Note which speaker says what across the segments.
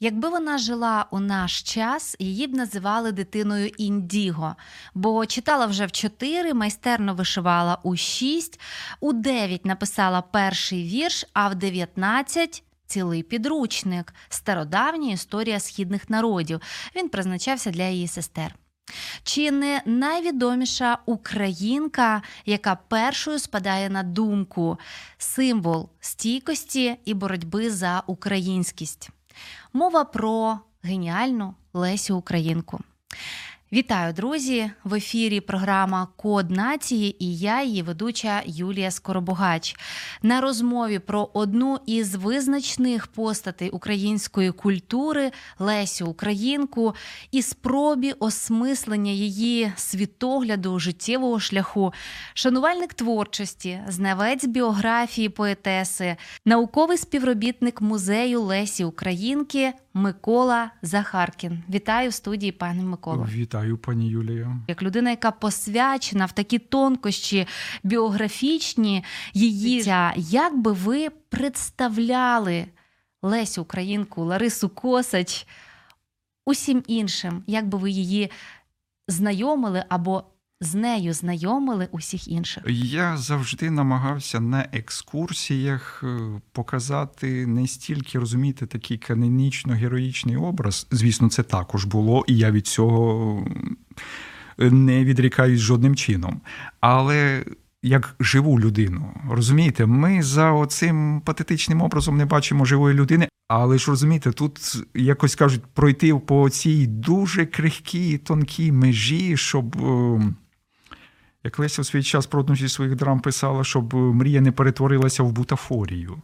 Speaker 1: Якби вона жила у наш час, її б називали дитиною індіго, бо читала вже в 4, майстерно вишивала у 6, у 9 написала перший вірш, а в 19 цілий підручник стародавня історія східних народів. Він призначався для її сестер. Чи не найвідоміша українка, яка першою спадає на думку, символ стійкості і боротьби за українськість? Мова про геніальну Лесю Українку. Вітаю, друзі! В ефірі програма Код нації і я, її ведуча Юлія Скоробогач. На розмові про одну із визначних постатей української культури Лесю Українку і спробі осмислення її світогляду життєвого шляху, шанувальник творчості, знавець біографії поетеси, науковий співробітник музею Лесі Українки. Микола Захаркін. Вітаю в студії, пане Микола.
Speaker 2: Вітаю, пані Юлія.
Speaker 1: Як людина, яка посвячена в такі тонкощі біографічні її, як би ви представляли Лесю Українку, Ларису Косач усім іншим, як би ви її знайомили або з нею знайомили усіх інших?
Speaker 2: Я завжди намагався на екскурсіях е, показати не стільки розуміти такий канонічно-героїчний образ. Звісно, це також було, і я від цього не відрікаюсь жодним чином. Але як живу людину, розумієте, ми за оцим патетичним образом не бачимо живої людини. Але ж розумієте, тут якось кажуть пройти по цій дуже крихкій, тонкій межі, щоб. Ем, як Леся в свій час про одну зі своїх драм писала, щоб мрія не перетворилася в бутафорію.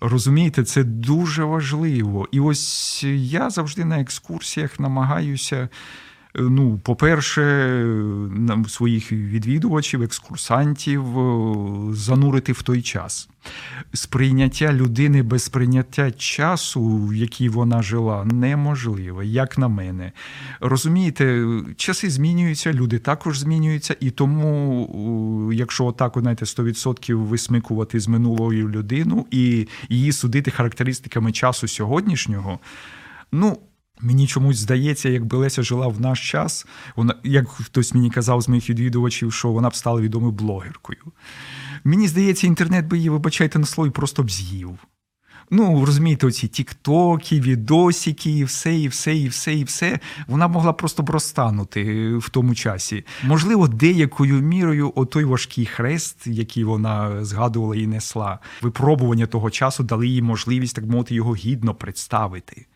Speaker 2: Розумієте, це дуже важливо. І ось я завжди на екскурсіях намагаюся. Ну, по-перше, своїх відвідувачів, екскурсантів занурити в той час. Сприйняття людини без сприйняття часу, в якій вона жила, неможливе, як на мене. Розумієте, часи змінюються, люди також змінюються, і тому, якщо отак, знаєте, 100% висмикувати з минулої людину і її судити характеристиками часу сьогоднішнього, ну. Мені чомусь здається, якби Леся жила в наш час, вона, як хтось мені казав з моїх відвідувачів, що вона б стала відомою блогеркою. Мені здається, інтернет би її, вибачайте на слові, просто б з'їв. Ну, розумієте, оці тіктоки, відосики, і все, і все, і все, і все. Вона могла просто б розтанути в тому часі. Можливо, деякою мірою отой важкий хрест, який вона згадувала і несла, випробування того часу дали їй можливість, так мовити, його гідно представити.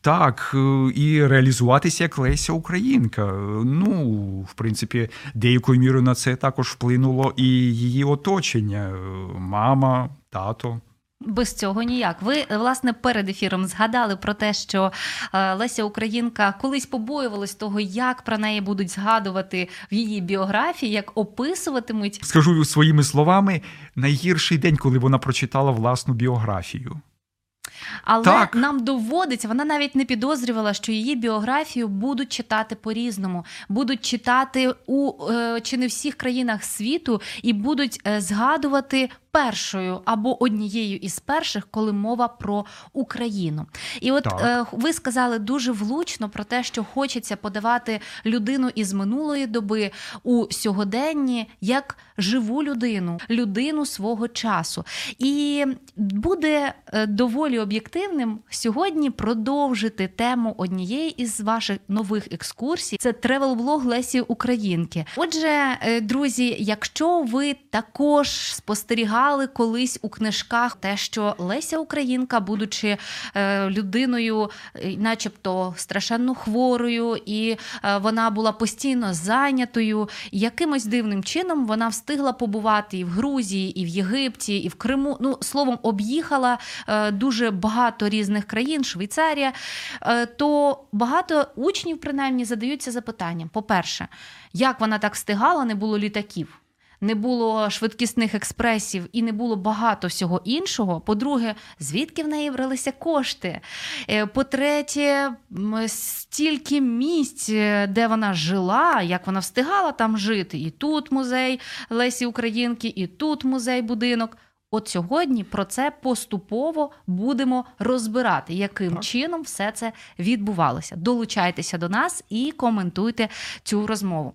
Speaker 2: Так, е, і реалізуватися як Леся Українка. Ну, в принципі, деякою мірою на це також вплинуло і її оточення: мама, тато.
Speaker 1: Без цього ніяк. Ви власне перед ефіром згадали про те, що е, Леся Українка колись побоювалась того, як про неї будуть згадувати в її біографії, як описуватимуть.
Speaker 2: Скажу своїми словами: найгірший день, коли вона прочитала власну біографію.
Speaker 1: Але так. нам доводиться, вона навіть не підозрювала, що її біографію будуть читати по-різному, будуть читати у е, чи не всіх країнах світу і будуть е, згадувати першою або однією із перших, коли мова про Україну. І от е, ви сказали дуже влучно про те, що хочеться подавати людину із минулої доби у сьогоденні як живу людину, людину свого часу. І буде е, доволі об'єктивним сьогодні продовжити тему однієї із ваших нових екскурсій. Це тревел-блог Лесі Українки. Отже, е, друзі, якщо ви також спостерігали читали колись у книжках те, що Леся Українка, будучи е, людиною, е, начебто страшенно хворою, і е, вона була постійно зайнятою. Якимось дивним чином вона встигла побувати і в Грузії, і в Єгипті, і в Криму. Ну, словом, об'їхала дуже багато різних країн, Швейцарія. То багато учнів, принаймні, задаються запитанням: по-перше, як вона так встигала, не було літаків. Не було швидкісних експресів і не було багато всього іншого. По-друге, звідки в неї бралися кошти? Е, по-третє, стільки місць, е, де вона жила, як вона встигала там жити. І тут музей Лесі Українки, і тут музей будинок. От сьогодні про це поступово будемо розбирати, яким так. чином все це відбувалося. Долучайтеся до нас і коментуйте цю розмову.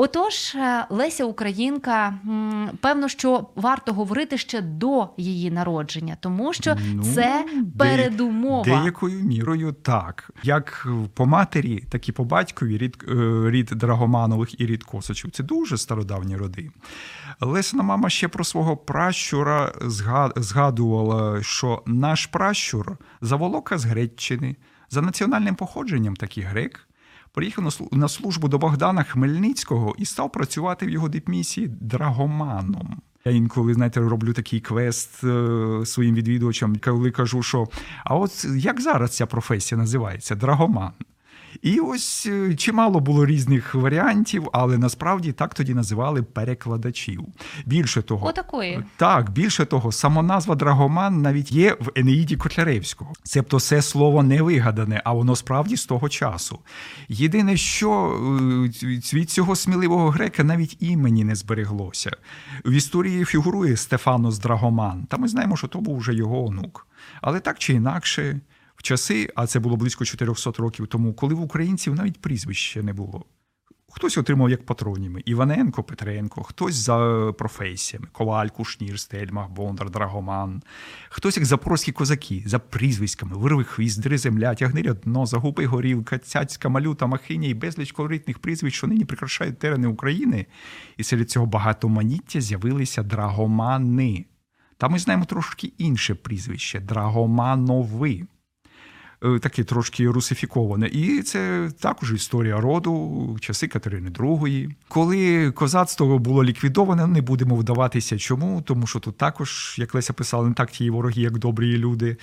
Speaker 1: Отож, е, Леся Українка, певно, що варто говорити ще до її народження, тому що ну, це передумова
Speaker 2: деякою мірою так, як по матері, так і по батькові рід е, рід Драгоманових і рід Косачів. Це дуже стародавні роди. Лесина мама ще про свого пращура згадувала, що наш пращур заволока з Греччини за національним походженням, такий грек приїхав на службу до Богдана Хмельницького і став працювати в його дипмісії драгоманом. Я інколи, знаєте, роблю такий квест е, своїм відвідувачам, коли кажу, що а от як зараз ця професія називається драгоман. І ось е, чимало було різних варіантів, але насправді так тоді називали перекладачів. Більше того,
Speaker 1: Отакої.
Speaker 2: так більше того, самоназва Драгоман навіть є в Енеїді Котляревського. Цебто це слово не вигадане, а воно справді з того часу. Єдине, що е, від цього сміливого грека навіть імені не збереглося. В історії фігурує Стефанос Драгоман, та ми знаємо, що то був вже його онук. Але так чи інакше в часи, а це було близько 400 років тому, коли в українців навіть прізвища не було. Хтось отримав як патроніми Іваненко, Петренко, хтось за професіями Коваль, Кушнір, Стельмах, Бондар, Драгоман, хтось як запорозькі козаки за прізвиськами, вирви хвіст, дри земля, тягни рядно, загуби горілка, цяцька, малюта, махиня і безліч колоритних прізвищ, що нині прикрашають терени України. І серед цього багатоманіття з'явилися драгомани. Та ми знаємо трошки інше прізвище Драгоманови. Е, таке трошки русифіковане. І це також історія роду, часи Катерини II. Коли козацтво було ліквідоване, не будемо вдаватися чому, тому що тут також, як Леся писала, не так ті вороги, як добрі люди.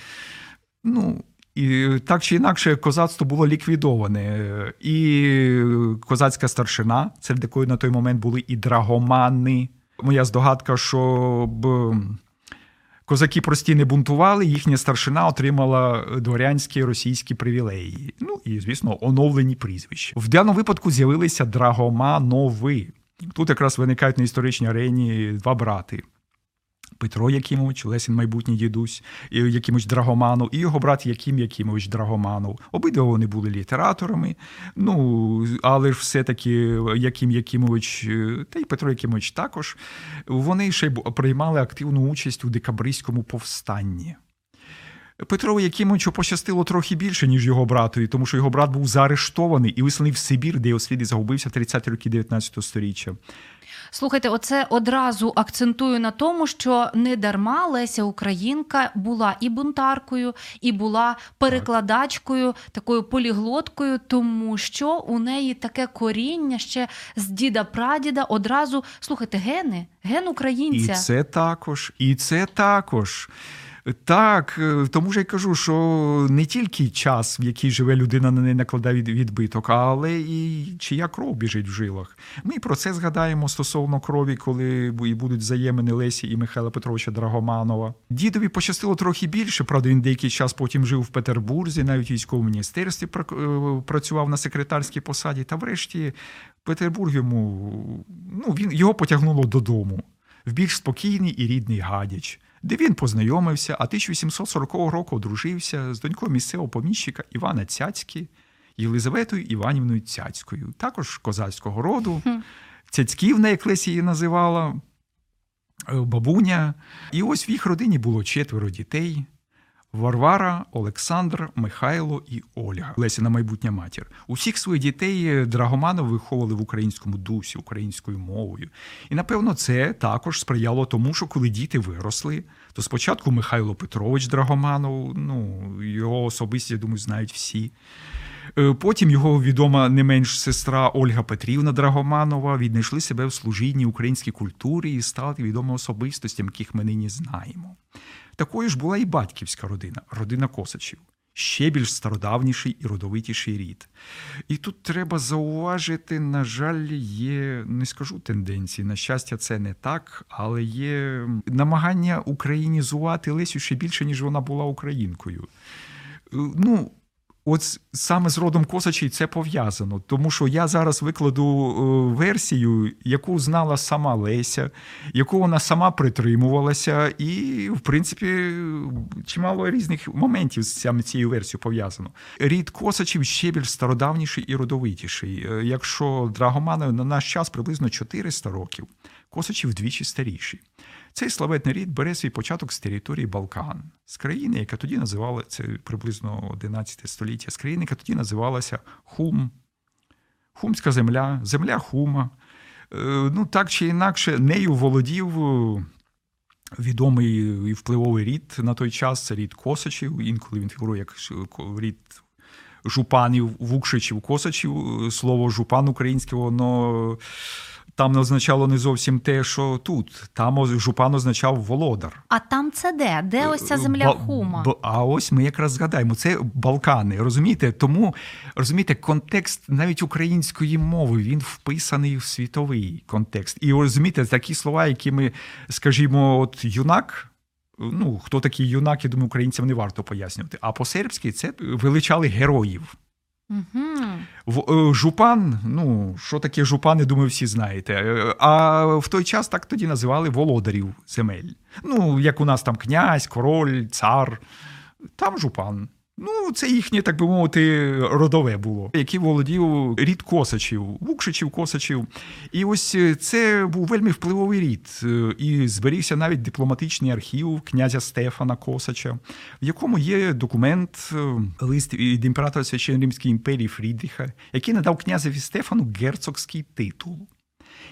Speaker 2: Ну, і так чи інакше, козацтво було ліквідоване. І козацька старшина, серед якої на той момент були і драгомани. Моя здогадка, щоб Козаки прості не бунтували, їхня старшина отримала дворянські російські привілеї. Ну і, звісно, оновлені прізвища. В даному випадку з'явилися Драгоманови. Тут якраз виникають на історичній арені два брати. Петро Якимович, Лесін майбутній дідусь, Якимович Драгоманов, і його брат Яким Якимович Драгоманов. Обидва вони були літераторами. Ну, але ж все-таки Яким Якимович, е, та й Петро Якимович також, вони ще приймали активну участь у декабристському повстанні. Петрову Якимовичу пощастило трохи більше, ніж його братові, тому що його брат був заарештований і висланий в Сибір, де його слід загубився в 30-ті роки 19 століття.
Speaker 1: Слухайте, оце одразу акцентую на тому, що не дарма Леся Українка була і бунтаркою, і була перекладачкою, такою поліглоткою, тому що у неї таке коріння ще з діда-прадіда одразу слухайте, гени, ген українця.
Speaker 2: І це також, і це також. Так, е, тому ж я кажу, що не тільки час, в який живе людина, на неї накладає відбиток, але і чия кров біжить в жилах. Ми про це згадаємо стосовно крові, коли і будуть взаємини Лесі і Михайла Петровича Драгоманова. Дідові пощастило трохи більше. Правда, він деякий час потім жив в Петербурзі, навіть в військовому міністерстві е, працював на секретарській посаді. Та, врешті, Петербург йому ну він його потягнуло додому в більш спокійний і рідний гадяч де він познайомився, а 1840 року одружився з донькою місцевого поміщика Івана Цяцьки, Єлизаветою Іванівною Цяцькою, також козацького роду. Цяцьківна, як Лесі її називала, е, бабуня. І ось в їх родині було четверо дітей. Варвара, Олександр, Михайло і Ольга Лесіна майбутня матір. Усіх своїх дітей Драгоманов виховували в українському дусі, українською мовою. І напевно це також сприяло тому, що коли діти виросли, то спочатку Михайло Петрович Драгоманов, ну його особисті, я думаю, знають всі. Е, потім його відома не менш сестра Ольга Петрівна Драгоманова віднайшли себе в служінні українській культурі і стали відомими особистостями, яких ми нині знаємо. Такою ж була і батьківська родина, родина Косачів. Ще більш стародавніший і родовитіший рід. І тут треба зауважити, на жаль, є, не скажу тенденції, на щастя, це не так, але є намагання українізувати Лесю ще більше, ніж вона була українкою. Е, ну, От саме з родом Косачей це пов'язано, тому що я зараз викладу е, версію, яку знала сама Леся, яку вона сама притримувалася, і, в принципі, чимало різних моментів з цією версією пов'язано. Рід Косачів ще більш стародавніший і родовитіший. Е, якщо Драгоманові на наш час приблизно 400 років, Косачів вдвічі старіші. Цей славетний рід бере свій початок з території Балкан, з країни, яка тоді називала це приблизно 11 століття, з країни, яка тоді називалася Хум, Хумська земля, земля Хума. Е, ну, так чи інакше, нею володів е, відомий і впливовий рід на той час це рід Косачів. Інколи він фігурує як рід жупанів, Вукшичів, Косачів. Слово жупан українське, воно там не означало не зовсім те, що тут. Там жупан означав володар.
Speaker 1: А там це де? Де ось ця земля Хума?
Speaker 2: Б, а ось ми якраз згадаємо, це Балкани. Розумієте? Тому розумієте, контекст навіть української мови він вписаний в світовий контекст. І розумієте, такі слова, які ми, скажімо, от юнак. Ну, хто такий юнак, я думаю, українцям не варто пояснювати. А по-сербськи це величали героїв.
Speaker 1: Угу.
Speaker 2: Жупан, ну, що таке жупани, думаю, всі знаєте. Е, а в той час так тоді називали володарів земель. Ну, як у нас там князь, король, цар, там жупан. Ну, це їхнє, так би мовити, родове було, які володів рід Косачів, Вукшичів, Косачів. І ось е, це був вельми впливовий рід. Е, і зберігся навіть дипломатичний архів князя Стефана Косача, в якому є документ, е, лист від імператора Священної Римської імперії Фрідріха, який надав князеві Стефану герцогський титул.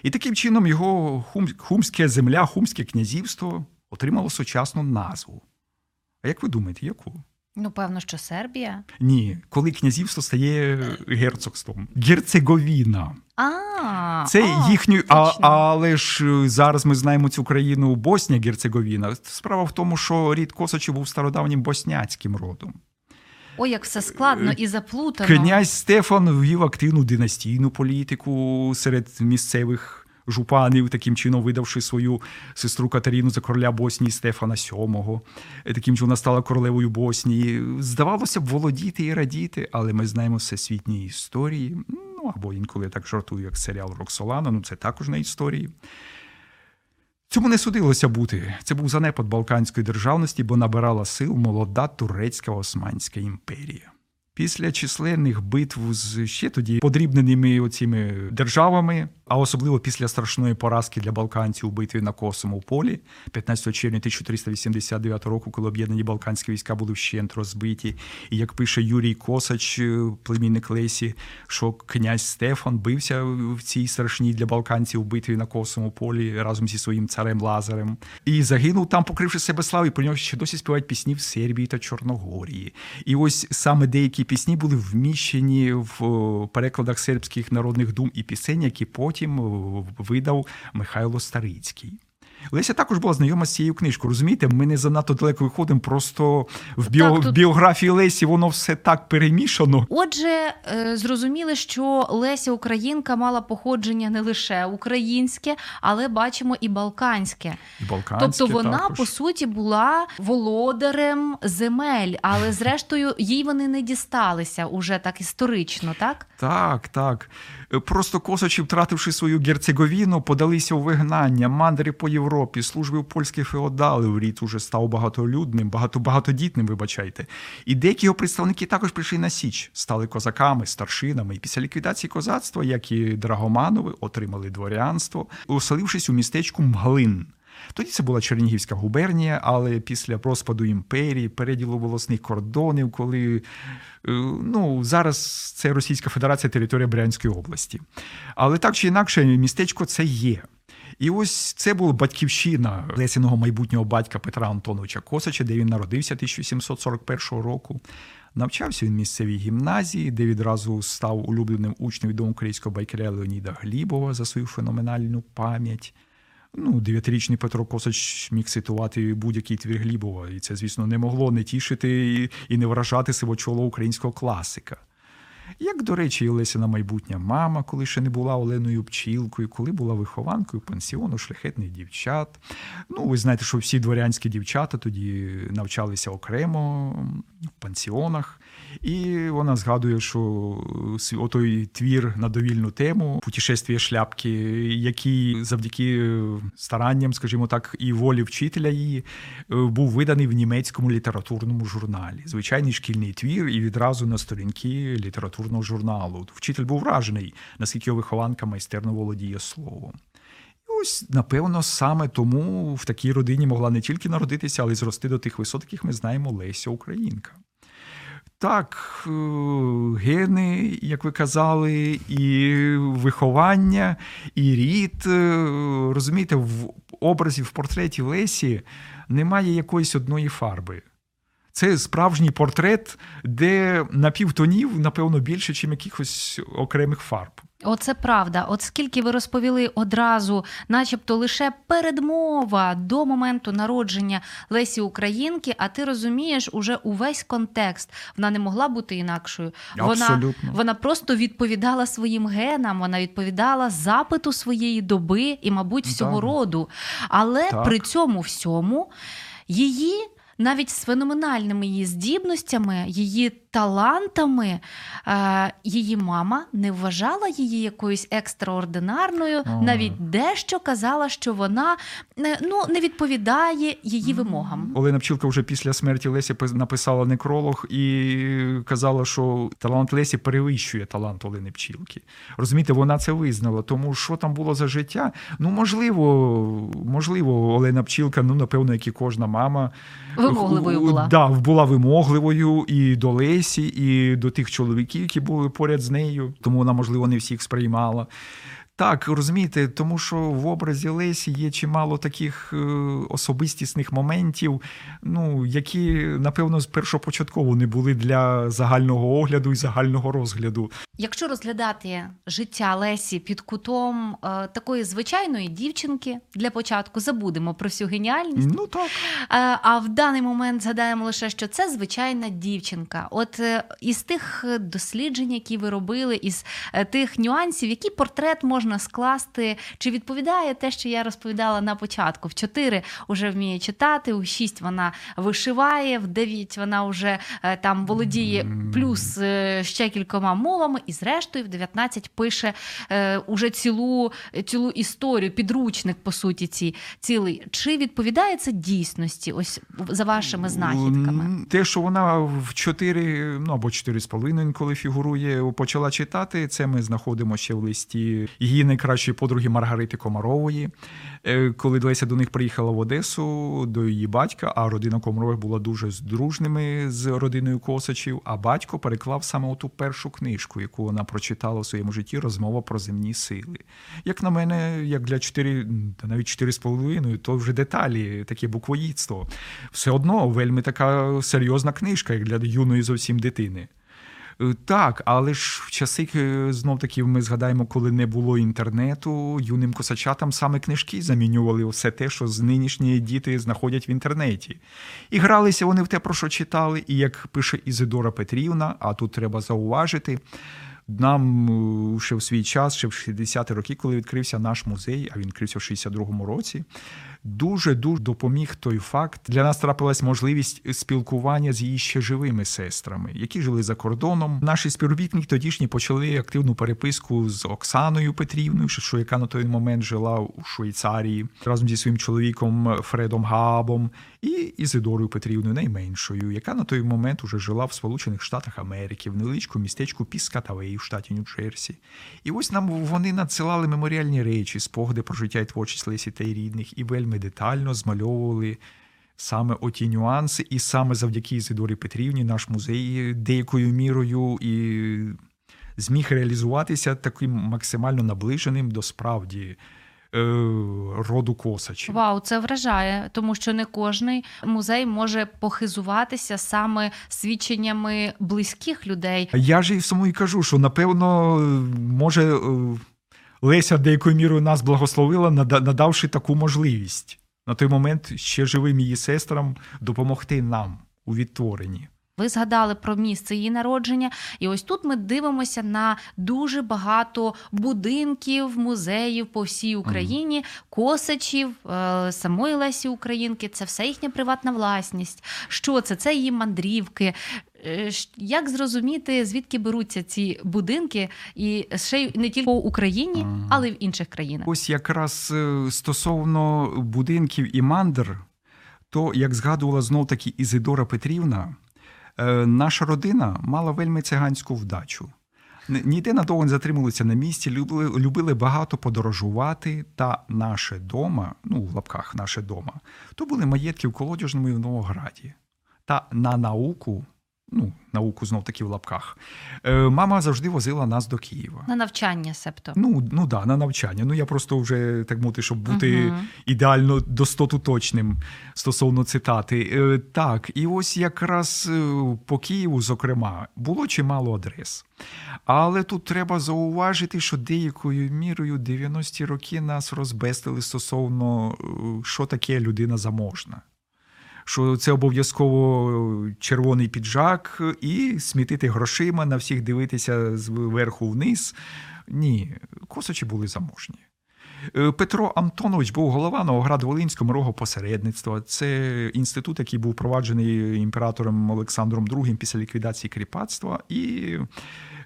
Speaker 2: І таким чином його хум, хумська земля, хумське князівство отримало сучасну назву. А як ви думаєте, яку?
Speaker 1: Ну, певно, що Сербія.
Speaker 2: Ні, коли князівство стає герцогством. Герцеговіна.
Speaker 1: А,
Speaker 2: Це їхню, а, але ж е, зараз ми знаємо цю країну Боснія Герцеговіна. Справа в тому, що рід Косачів був стародавнім босняцьким родом.
Speaker 1: Ой, як все складно і заплутано.
Speaker 2: Князь Стефан ввів активну династійну політику серед місцевих жупанів, таким чином видавши свою сестру Катерину за короля Боснії Стефана VII. Таким чином вона стала королевою Боснії. Здавалося б, володіти і радіти, але ми знаємо всесвітні історії. Ну або інколи я так жартую, як серіал Роксолана, ну це також на історії. Цьому не судилося бути. Це був занепад Балканської державності, бо набирала сил молода турецька Османська імперія. Після численних битв з ще тоді подрібненими оціми державами, а особливо після страшної поразки для балканців у битві на Косому полі, 15 червня 1389 року, коли об'єднані балканські війська були вщент розбиті. І як пише Юрій Косач, е, племінник Лесі, що князь Стефан бився в цій страшній для балканців битві на Косому полі разом зі своїм царем Лазарем, і загинув там, покривши себе слави, про нього ще досі співають пісні в Сербії та Чорногорії. І ось саме деякі пісні були вміщені в перекладах сербських народних дум і пісень, які потім видав Михайло Старицький. Леся також була знайома з цією книжкою. Розумієте, ми не занадто далеко виходимо. Просто в біо... так, тут... біографії Лесі воно все так перемішано.
Speaker 1: Отже, е, зрозуміли, що Леся Українка мала походження не лише українське, але бачимо і балканське.
Speaker 2: І балканське
Speaker 1: тобто вона
Speaker 2: також.
Speaker 1: по суті була володарем земель, але зрештою їй вони не дісталися уже так історично, так?
Speaker 2: Так, так. Просто косачі, втративши свою герцеговіну, подалися у вигнання, мандри по Європі, службив польські феодали. Рід уже став багатолюдним, багато багатодітним, вибачайте. І деякі його представники також прийшли на Січ, стали козаками, старшинами. І після ліквідації козацтва, як і Драгоманови, отримали дворянство, оселившись у містечку Мглин. Тоді це була Чернігівська губернія, але після розпаду імперії, переділу волосних кордонів, коли е, ну, зараз це Російська Федерація територія Брянської області. Але так чи інакше, містечко це є. І ось це була батьківщина Лесіного майбутнього батька Петра Антоновича Косача, де він народився 1741 року. Навчався він місцевій гімназії, де відразу став улюбленим учнем відомого українського байкеря Леоніда Глібова за свою феноменальну пам'ять. Ну, дев'ятирічний Петро Косач міг цитувати будь-який твір Глібова, і це, звісно, не могло не тішити і не вражати сивочоло українського класика. Як, до речі, і Олесіна майбутня мама, коли ще не була Оленою Пчілкою, коли була вихованкою пансіону шляхетних дівчат. Ну, ви знаєте, що всі дворянські дівчата тоді навчалися окремо в пансіонах. І вона згадує, що отой твір на довільну тему путешествія шляпки, який завдяки старанням, скажімо так, і волі вчителя її був виданий в німецькому літературному журналі. Звичайний шкільний твір, і відразу на сторінки літературного журналу. Вчитель був вражений, наскільки його вихованка майстерно володіє словом. Ось, напевно, саме тому в такій родині могла не тільки народитися, але й зрости до тих висот, яких ми знаємо Леся Українка. Так, е, гени, як ви казали, і виховання, і рід. Е, розумієте, в образі, в портреті Лесі немає якоїсь одної фарби. Це справжній портрет, де напівтонів, напевно, більше, ніж якихось окремих фарб.
Speaker 1: Оце правда. От скільки ви розповіли одразу, начебто лише передмова до моменту народження Лесі Українки, а ти розумієш уже увесь контекст. Вона не могла бути інакшою. Вона вона просто відповідала своїм генам, вона відповідала запиту своєї доби і, мабуть, всього так. роду. Але так. при цьому всьому її навіть з феноменальними її здібностями, її талантами, е, її мама не вважала її якоюсь екстраординарною, ага. навіть дещо казала, що вона е, ну, не відповідає її вимогам.
Speaker 2: Олена Пчілка вже після смерті Лесі написала некролог і казала, що талант Лесі перевищує талант Олени Пчілки. Розумієте, вона це визнала. Тому що там було за життя? Ну, можливо, можливо, Олена Пчілка, ну напевно, як і кожна мама
Speaker 1: вимогливою була.
Speaker 2: Да, була вимогливою і до Лесі, і до тих чоловіків, які були поряд з нею, тому вона, можливо, не всіх сприймала. Так, розумієте, тому що в образі Лесі є чимало таких е, особистісних моментів, ну, які, напевно, з першопочатково не були для загального огляду і загального розгляду.
Speaker 1: Якщо розглядати життя Лесі під кутом е, такої звичайної дівчинки для початку, забудемо про всю геніальність.
Speaker 2: Ну так.
Speaker 1: Е, а в даний момент згадаємо лише, що це звичайна дівчинка. От е, із тих досліджень, які ви робили, із е, тих нюансів, який портрет можна скласти, чи відповідає те, що я розповідала на початку? В чотири вже вміє читати, у шість вона вишиває, в дев'ять вона вже е, там володіє плюс е, ще кількома мовами і зрештою в 19 пише е, уже цілу цілу історію, підручник, по суті, ці, цілий. Чи відповідає це дійсності? Ось за вашими знахідками?
Speaker 2: Те, що вона в 4, ну або 4,5, коли фігурує, почала читати, це ми знаходимо ще в листі її найкращої подруги Маргарити Комарової. Е, коли Леся до них приїхала в Одесу до її батька, а родина Комарових була дуже дружними з родиною Косачів. А батько переклав саме ту першу книжку, яку вона прочитала в своєму житті розмова про земні сили. Як на мене, як для 4, та навіть 4,5, то вже деталі, таке буквоїдство. Все одно вельми така серйозна книжка, як для юної зовсім дитини. Е, так, але ж в часи е, знов таки ми згадаємо, коли не було інтернету, юним косачатам саме книжки замінювали все те, що з нинішні діти знаходять в інтернеті. І гралися вони в те, про що читали. І як пише Ізидора Петрівна, а тут треба зауважити. Нам е, ще в свій час, ще в 60-ті роки, коли відкрився наш музей, а він відкрився в 62-му році дуже дуже допоміг той факт. Для нас трапилась можливість спілкування з її ще живими сестрами, які жили за кордоном. Наші співробітники тодішні почали активну переписку з Оксаною Петрівною, що яка на той момент жила у Швейцарії разом зі своїм чоловіком Фредом Габом і Ізидорою Петрівною, найменшою, яка на той момент уже жила в Сполучених Штатах Америки, в невеличкому містечку Піскатавей в штаті Нью-Джерсі. І ось нам вони надсилали меморіальні речі, спогади про життя і творчість Лесі та й рідних, і вельми детально змальовували саме оті нюанси, і саме завдяки Ізидорі Петрівні наш музей деякою мірою і зміг реалізуватися таким максимально наближеним до справді. Е, роду косачів.
Speaker 1: Вау, це вражає, тому що не кожний музей може похизуватися саме свідченнями близьких людей.
Speaker 2: Я ж і самому і кажу, що напевно може е, Леся деякою мірою нас благословила, надавши таку можливість на той момент ще живим її сестрам допомогти нам у відтворенні.
Speaker 1: Ви згадали про місце її народження, і ось тут ми дивимося на дуже багато будинків, музеїв по всій Україні, косачів, е, самої Лесі Українки. Це все їхня приватна власність. Що це? Це її мандрівки. Е, як зрозуміти, звідки беруться ці будинки, і ще й не тільки в Україні, але й в інших країнах?
Speaker 2: Ось якраз е, стосовно будинків і мандр, то як згадувала знов таки Ізидора Петрівна. Е, наша родина мала вельми циганську вдачу. Ніде надовго не затримувалися на місці, любили любили багато подорожувати. Та наше дома, ну в лапках наше дома, то були маєтки в Колодяжному і в Новограді. Та на науку ну, науку знов таки в лапках. Е, Мама завжди возила нас до Києва.
Speaker 1: На навчання, себто.
Speaker 2: Ну, ну да, на навчання. Ну я просто вже так мовити, щоб бути угу. ідеально достоту точним стосовно цитати. Е, Так, і ось якраз е, по Києву, зокрема, було чимало адрес. Але тут треба зауважити, що деякою мірою 90-ті роки нас розбестили стосовно, е, що таке людина заможна що це обов'язково червоний піджак і смітити грошима на всіх дивитися зверху вниз. Ні, косачі були заможні. Е, Петро Антонович був голова Новоград-Волинського мирого посередництва. Це інститут, який був впроваджений імператором Олександром II після ліквідації кріпацтва. І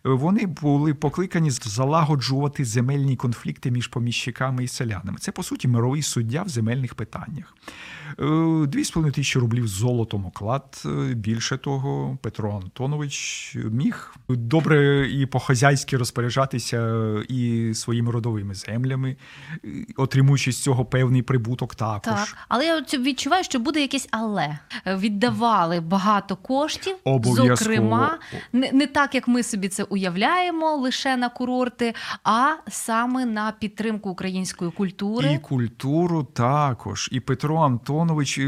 Speaker 2: вони були покликані залагоджувати земельні конфлікти між поміщиками і селянами. Це, по суті, мировий суддя в земельних питаннях. Е, дві з половиною тисячі рублів золотом оклад. Е, більше того, Петро Антонович міг добре і по-хазяйськи розпоряджатися і своїми родовими землями, отримуючи з цього певний прибуток також. Так,
Speaker 1: Але я відчуваю, що буде якесь але віддавали багато коштів, зокрема, не, не так як ми собі це уявляємо лише на курорти, а саме на підтримку української культури
Speaker 2: і культуру також. І Петро Антонович,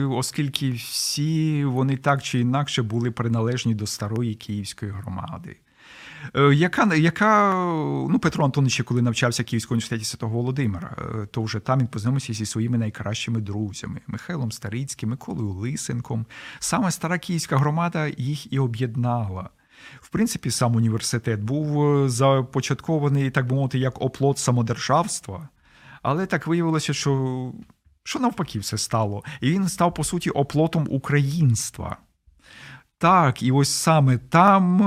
Speaker 2: оскільки всі вони так чи інакше були приналежні до старої київської громади. Е, яка яка ну Петро Антонович, коли навчався в Київському університеті Святого Володимира, е, то вже там він познайомився зі своїми найкращими друзями Михайлом Старицьким, Миколою Лисенком. Саме стара київська громада їх і об'єднала. В принципі, сам університет був е, започаткований, так би мовити, як оплот самодержавства, але так виявилося, що що навпаки все стало. І він став, по суті, оплотом українства. Так, і ось саме там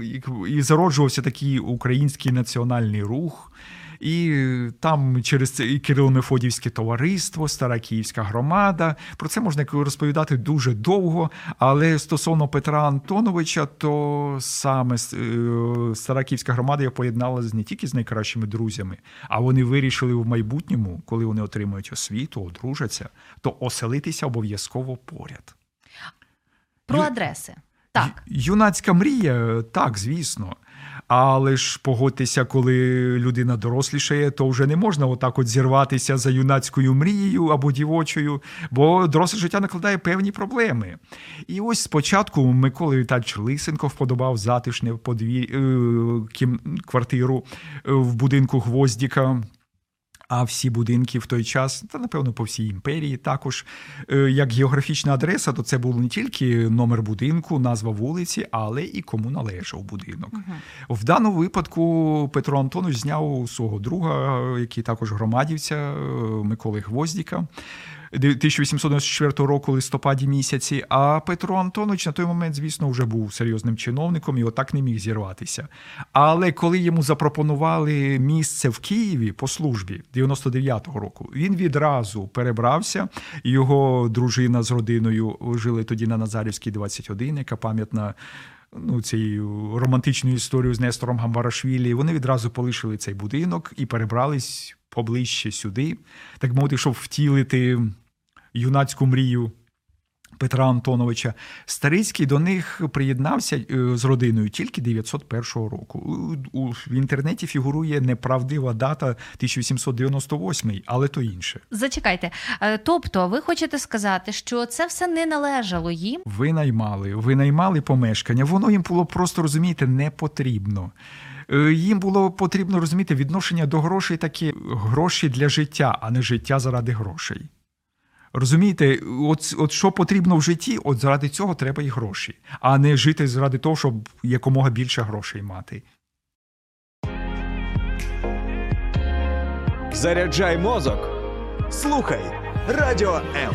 Speaker 2: е, і зароджувався такий український національний рух. І там через це і Кирило-Мефодівське товариство, Стара Київська громада. Про це можна розповідати дуже довго. Але стосовно Петра Антоновича, то саме е, Стара Київська громада я поєдналася не тільки з найкращими друзями, а вони вирішили в майбутньому, коли вони отримують освіту, одружаться, то оселитися обов'язково поряд.
Speaker 1: Про адреси. Так.
Speaker 2: Юнацька мрія, так, звісно. Але ж погодьтеся, коли людина дорослішає, то вже не можна отак от зірватися за юнацькою мрією або дівочою, бо доросле життя накладає певні проблеми. І ось спочатку Микола Віталійович Лисенко вподобав затишне подвір... Е, квартиру е, в будинку Гвоздіка. А всі будинки в той час, та напевно по всій імперії, також е, як географічна адреса, то це був не тільки номер будинку, назва вулиці, але і кому належав будинок. Угу. В даному випадку Петро Антонович зняв свого друга, який також громадівця е, Миколи Гвоздіка. 1894 року листопаді місяці. А Петро Антонович на той момент, звісно, вже був серйозним чиновником і отак не міг зірватися. Але коли йому запропонували місце в Києві по службі 99-го року, він відразу перебрався. Його дружина з родиною жили тоді на Назарівській, 21, яка пам'ятна. Ну, цією романтичною історією з Нестором Гамбарашвілі, вони відразу полишили цей будинок і перебрались поближче сюди, так мовити, щоб втілити юнацьку мрію Петра Антоновича. Старицький до них приєднався е, з родиною тільки 901 року. В інтернеті фігурує неправдива дата 1898, але то інше.
Speaker 1: Зачекайте. Е, тобто, ви хочете сказати, що це все не належало їм?
Speaker 2: Ви наймали, ви наймали помешкання. Воно їм було просто розумієте, не потрібно. Е, їм було потрібно розуміти відношення до грошей такі гроші для життя, а не життя заради грошей. Розумієте, от от що потрібно в житті, от заради цього треба і гроші, а не жити заради того, щоб якомога більше грошей мати.
Speaker 3: Заряджай мозок. Слухай радіо М.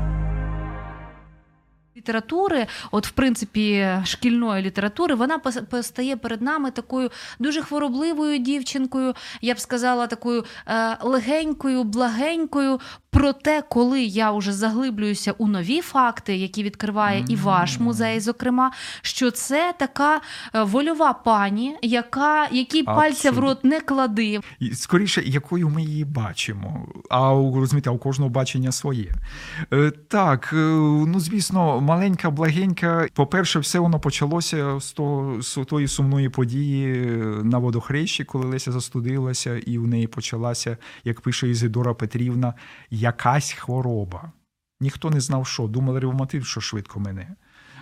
Speaker 1: Літератури, от в принципі, шкільної літератури, вона постає перед нами такою дуже хворобливою дівчинкою, я б сказала, такою е, легенькою, благенькою, Проте, коли я вже заглиблююся у нові факти, які відкриває і ваш музей, зокрема, що це така е, вольова пані, яка який пальця в рот не клади.
Speaker 2: Скоріше, якою ми її бачимо. А розумієте, у кожного бачення своє. Е, так, е, ну звісно, маленька, благенька. По-перше, все воно почалося з того з тої сумної події на водохрещі, коли Леся застудилася, і в неї почалася, як пише Ізидора Петрівна якась хвороба. Ніхто не знав, що. Думали, ревматив, що швидко мене.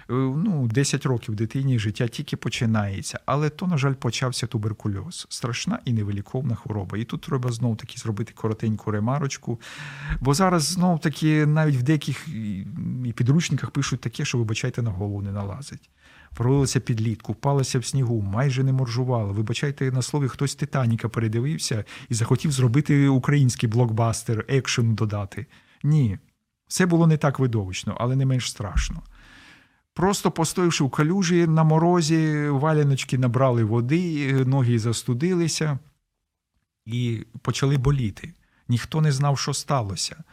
Speaker 2: Е, ну, 10 років дитині життя тільки починається. Але то, на жаль, почався туберкульоз. Страшна і невиліковна хвороба. І тут треба знов таки зробити коротеньку ремарочку. Бо зараз знов таки навіть в деяких підручниках пишуть таке, що, вибачайте, на голову не налазить. Провалилася під купалася в снігу, майже не моржувала. Вибачайте, на слові, хтось Титаніка передивився і захотів зробити український блокбастер, екшен додати. Ні, все було не так видовищно, але не менш страшно. Просто постоявши в калюжі на морозі, валяночки набрали води, ноги застудилися і почали боліти. Ніхто не знав, що сталося.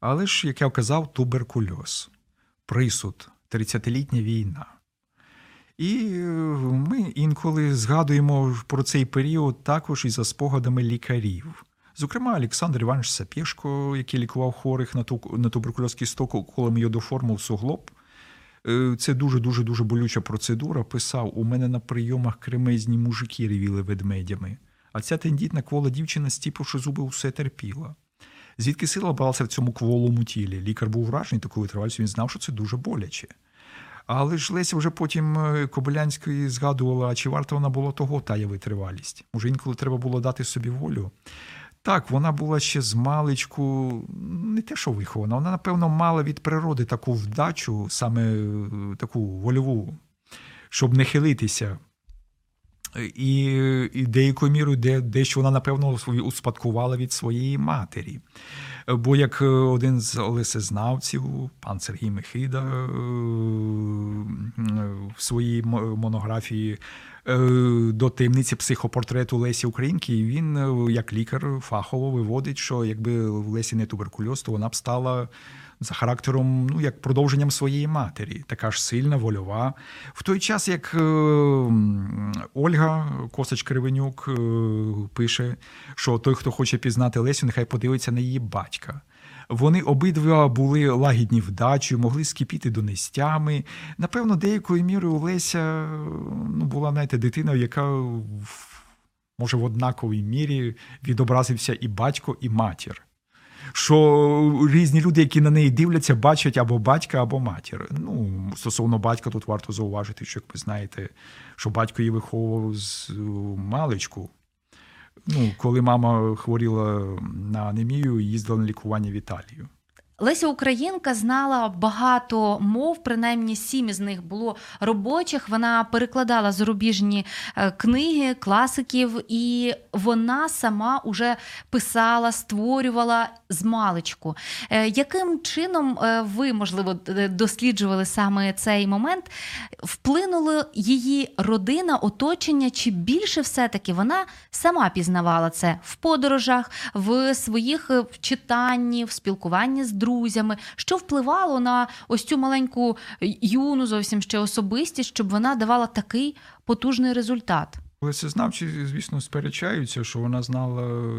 Speaker 2: Але ж, як я казав, туберкульоз, присуд, 30-літня війна. І е, ми інколи згадуємо про цей період також і за спогадами лікарів. Зокрема, Олександр Іванович Сапєшко, який лікував хворих на ту, на туберкульоз кісток колом йодоформу в суглоб. Е, це дуже-дуже дуже болюча процедура. Писав: у мене на прийомах кремезні мужики ревіли ведмедями. А ця тендітна квола дівчина, стіпивши зуби, усе терпіла. Звідки сила бралася в цьому кволому тілі? Лікар був вражений такою витривалістю, він знав, що це дуже боляче. Але ж Леся вже потім е, Кобилянської згадувала, а чи варто вона була того тая витривалість? Може, інколи треба було дати собі волю. Так, вона була ще з маличку, не те, що вихована, вона, напевно, мала від природи таку вдачу, саме е, таку вольову, щоб не хилитися. І і деякою мірою де, дещо вона, напевно, успадкувала від своєї матері. Бо як е, один з лисезнавців, пан Сергій Михида, е, в своїй монографії до таємниці психопортрету Лесі Українки, він, як лікар, фахово виводить, що якби в Лесі не туберкульоз, то вона б стала за характером, ну як продовженням своєї матері, така ж сильна, вольова. В той час, як е, Ольга Косач Кривенюк е, пише, що той, хто хоче пізнати Лесю, нехай подивиться на її батька. Вони обидва були лагідні вдачі, могли скипіти донестями. Напевно, деякою мірою Леся ну, була знаєте, дитиною, яка може в однаковій мірі відобразився і батько, і матір що різні люди, які на неї дивляться, бачать або батька, або матір. Ну, стосовно батька, тут варто зауважити, що як ви знаєте, що батько її виховував з маличку. Ну, коли мама хворіла на анемію, їздила на лікування в Італію.
Speaker 1: Леся Українка знала багато мов, принаймні сім із них було робочих. Вона перекладала зарубіжні е, книги, класиків, і вона сама уже писала, створювала з маличку. Е, яким чином е, ви, можливо, досліджували саме цей момент? Вплинуло її родина, оточення, чи більше все-таки вона сама пізнавала це в подорожах, в своїх читанні, в спілкуванні з друзями, що впливало на ось цю маленьку юну, зовсім ще особистість, щоб вона давала такий потужний результат.
Speaker 2: Лесезнавці, звісно, сперечаються, що вона знала е,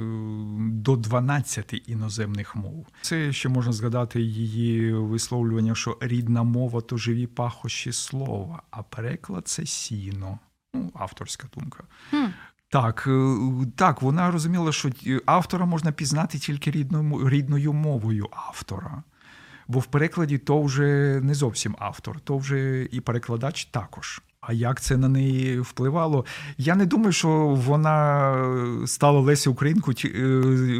Speaker 2: до 12 іноземних мов. Це ще можна згадати її висловлювання, що рідна мова то живі пахощі слова, а переклад це сіно. Ну, авторська думка.
Speaker 1: Хм.
Speaker 2: Так, е, так, вона розуміла, що автора можна пізнати тільки рідною рідною мовою автора. Бо в перекладі то вже не зовсім автор, то вже і перекладач також. А як це на неї впливало? Я не думаю, що вона стала Лесі Українку е,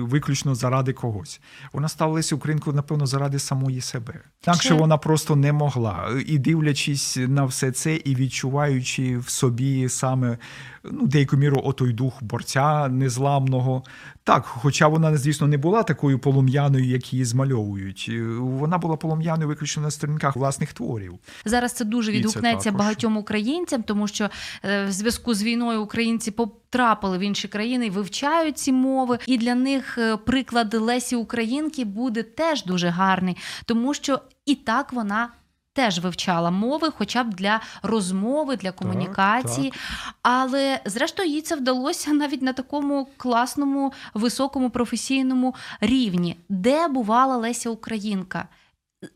Speaker 2: виключно заради когось. Вона стала Лесі Українку, напевно, заради самої себе. Так що вона просто не могла. І дивлячись на все це, і відчуваючи в собі саме ну, деяку міру отой дух борця незламного. Так, хоча вона, звісно, не була такою полум'яною, як її змальовують. Вона була полум'яною виключно на сторінках власних творів.
Speaker 1: Зараз це дуже відгукнеться багатьом українцям, тому що е, в зв'язку з війною українці потрапили в інші країни, вивчають ці мови, і для них е, приклад Лесі Українки буде теж дуже гарний, тому що і так вона теж вивчала мови, хоча б для розмови, для комунікації. Так, так. Але зрештою їй це вдалося навіть на такому класному, високому професійному рівні, де бувала Леся Українка,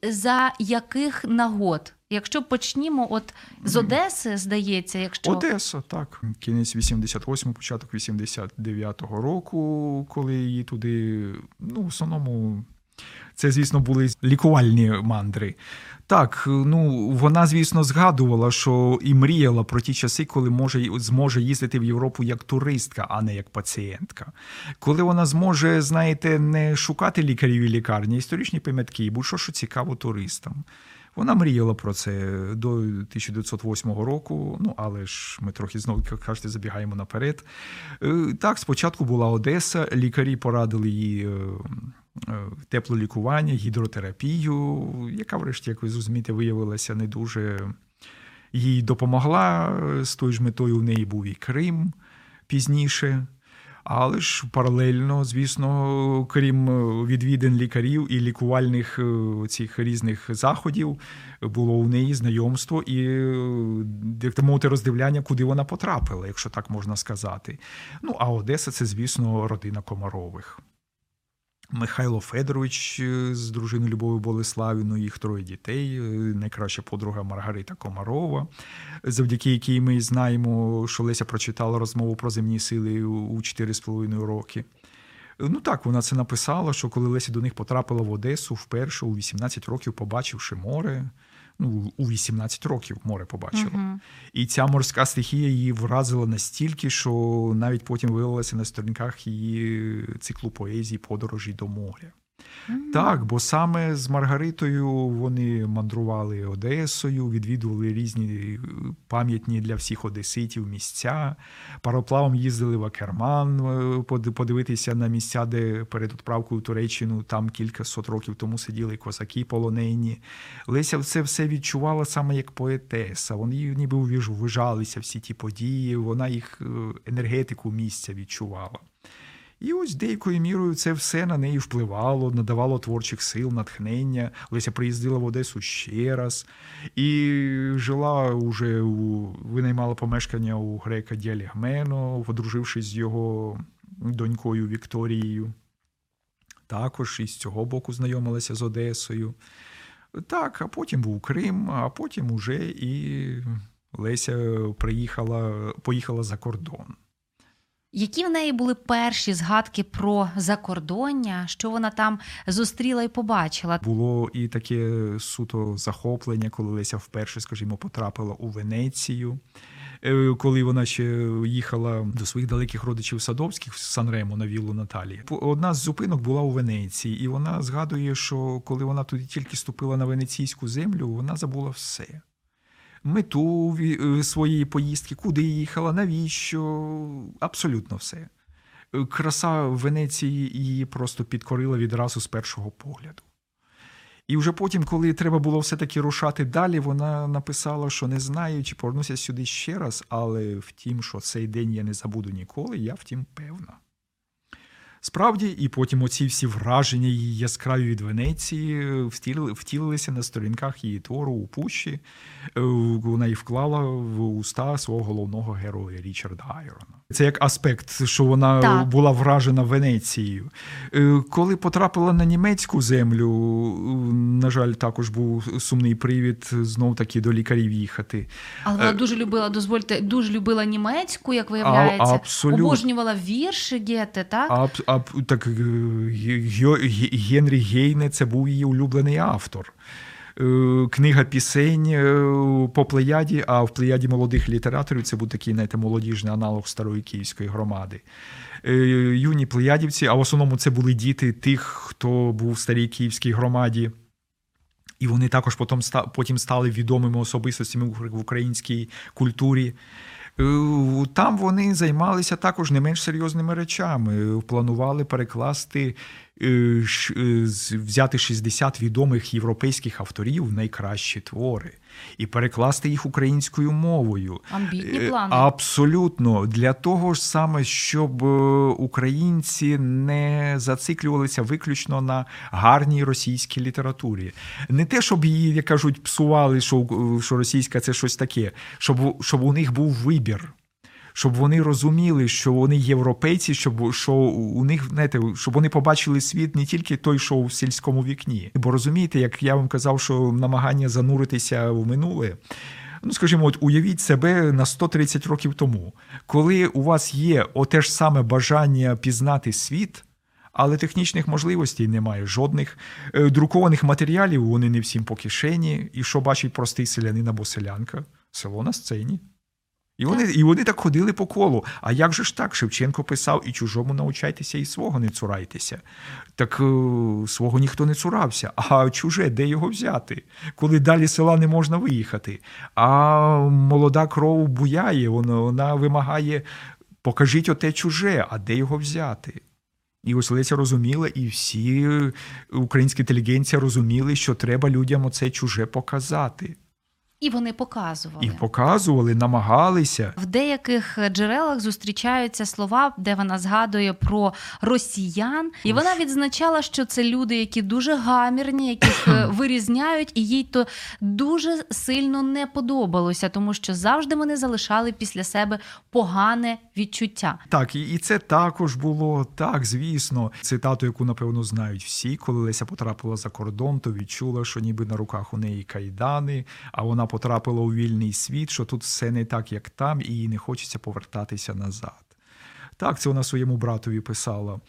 Speaker 1: за яких нагод? Якщо почнімо, от з Одеси, здається, якщо
Speaker 2: Одеса, так кінець 88, початок 89-го року, коли її туди, ну в основному, це, звісно, були лікувальні мандри. Так, ну вона, звісно, згадувала, що і мріяла про ті часи, коли може зможе їздити в Європу як туристка, а не як пацієнтка. Коли вона зможе, знаєте, не шукати лікарів і лікарні, історичні пам'ятки, будь-що що цікаво туристам. Вона мріяла про це до 1908 року. Ну але ж ми трохи знову кажете, забігаємо наперед. Е, так, спочатку була Одеса, лікарі порадили їй. Е, Е, теплолікування, гідротерапію, яка, врешті, як ви зрозумієте, виявилася не дуже їй допомогла. З тою ж метою в неї був і Крим пізніше. Але ж паралельно, звісно, крім відвідин лікарів і лікувальних е, цих різних заходів, було у неї знайомство і як мовити, роздивляння, куди вона потрапила, якщо так можна сказати. Ну а Одеса це, звісно, родина Комарових. Михайло Федорович е, з дружиною Любові Болеславіною, їх троє дітей, е, найкраща подруга Маргарита Комарова, завдяки якій ми знаємо, що Леся прочитала розмову про земні сили у 4,5 роки. Ну так, вона це написала, що коли Леся до них потрапила в Одесу вперше у 18 років, побачивши море, ну, у 18 років море побачила. Uh-huh. І ця морська стихія її вразила настільки, що навіть потім виявилася на сторінках її циклу поезії Подорожі до моря. Так, бо саме з Маргаритою вони мандрували Одесою, відвідували різні е, пам'ятні для всіх одеситів місця. Пароплавом їздили в Акерман е, подивитися на місця, де перед відправкою в Туреччину там кілька сот років тому сиділи козаки полонені. Леся це все відчувала саме як поетеса. Вони ніби ввижалися всі ті події, вона їх е, енергетику місця відчувала. І ось деякою мірою це все на неї впливало, надавало творчих сил, натхнення. Леся приїздила в Одесу ще раз і жила уже у винаймала помешкання у грека Діалігмено, подружившись з його донькою Вікторією. Також із цього боку знайомилася з Одесою. Так, а потім був Крим, а потім уже і Леся приїхала, поїхала за кордон.
Speaker 1: Які в неї були перші згадки про закордоння, що вона там зустріла і побачила?
Speaker 2: Було і таке суто захоплення, коли Леся вперше, скажімо, потрапила у Венецію. Е, коли вона ще їхала до своїх далеких родичів Садовських в Санремо на віллу Наталії. Одна з зупинок була у Венеції, і вона згадує, що коли вона туди тільки ступила на венеційську землю, вона забула все. Мету е, своєї поїздки, куди їхала, навіщо? Абсолютно все. Е, краса Венеції її просто підкорила відразу з першого погляду. І вже потім, коли треба було все-таки рушати далі, вона написала, що не знаю, чи повернуся сюди ще раз, але втім, що цей день я не забуду ніколи, я втім певна. Справді, і потім оці всі враження її яскраві від Венеції втілилися на сторінках її твору у пущі. Е, вона і вклала в уста свого головного героя Річарда Айрона. Це як аспект, що вона так. була вражена Венецією. Е, коли потрапила на німецьку землю, на жаль, також був сумний привід знов таки до лікарів їхати.
Speaker 1: Але вона е, дуже любила, дозвольте, дуже любила німецьку, як виявляється, а, обожнювала вірші Гете, так?
Speaker 2: А, а так Генрі Гейне це був її улюблений автор. Е, книга пісень е, по плеяді, а в плеяді молодих літераторів це був такий знаєте, молодіжний аналог старої київської громади. Е, юні плеядівці, а в основному це були діти тих, хто був в старій київській громаді. І вони також потім стали відомими особистостями в українській культурі. Там вони займалися також не менш серйозними речами. Планували перекласти Е, е, взяти 60 відомих європейських авторів найкращі твори і перекласти їх українською мовою.
Speaker 1: Амбітні е, плани.
Speaker 2: Абсолютно для того ж саме, щоб українці не зациклювалися виключно на гарній російській літературі. Не те, щоб її, як кажуть, псували, що що російська це щось таке, щоб, щоб у них був вибір щоб вони розуміли, що вони європейці, щоб що у них знаєте, щоб вони побачили світ не тільки той, що в сільському вікні. Бо розумієте, як я вам казав, що намагання зануритися в минуле. Ну, скажімо, от уявіть себе на 130 років тому, коли у вас є оте ж саме бажання пізнати світ, але технічних можливостей немає жодних. Е, друкованих матеріалів вони не всім по кишені. І що бачить простий селянин або селянка? Село на сцені. І вони і вони так ходили по колу. А як же ж так? Шевченко писав і чужому навчайтеся, і свого не цурайтеся. Так е, свого ніхто не цурався. А чуже, де його взяти? Коли далі села не можна виїхати. А молода кров буяє, вона, вона вимагає покажіть оте чуже, а де його взяти? І ось Леся розуміла, і всі українські інтелігенція розуміли, що треба людям оце чуже показати.
Speaker 1: І вони показували
Speaker 2: і показували, намагалися
Speaker 1: в деяких джерелах зустрічаються слова, де вона згадує про росіян, і вона відзначала, що це люди, які дуже гамірні, яких е, вирізняють, і їй то дуже сильно не подобалося, тому що завжди вони залишали після себе погане відчуття.
Speaker 2: Так, і це також було так, звісно. Цитату, яку напевно знають всі, коли Леся потрапила за кордон, то відчула, що ніби на руках у неї кайдани, а вона потрапила у вільний світ, що тут все не так, як там, і їй не хочеться повертатися назад. Так, це вона своєму братові писала.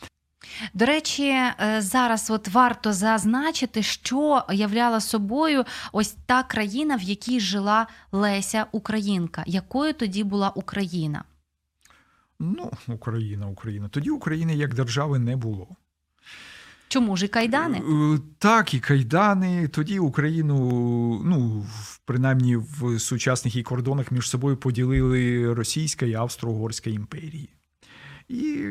Speaker 1: До речі, е, зараз от варто зазначити, що являла собою ось та країна, в якій жила Леся Українка. Якою тоді була Україна?
Speaker 2: Ну, Україна, Україна. Тоді України як держави не було.
Speaker 1: Чому ж і кайдани? Е,
Speaker 2: так, і кайдани. Тоді Україну, ну принаймні в сучасних її кордонах між собою поділили Російська і Австро-Угорська імперії. І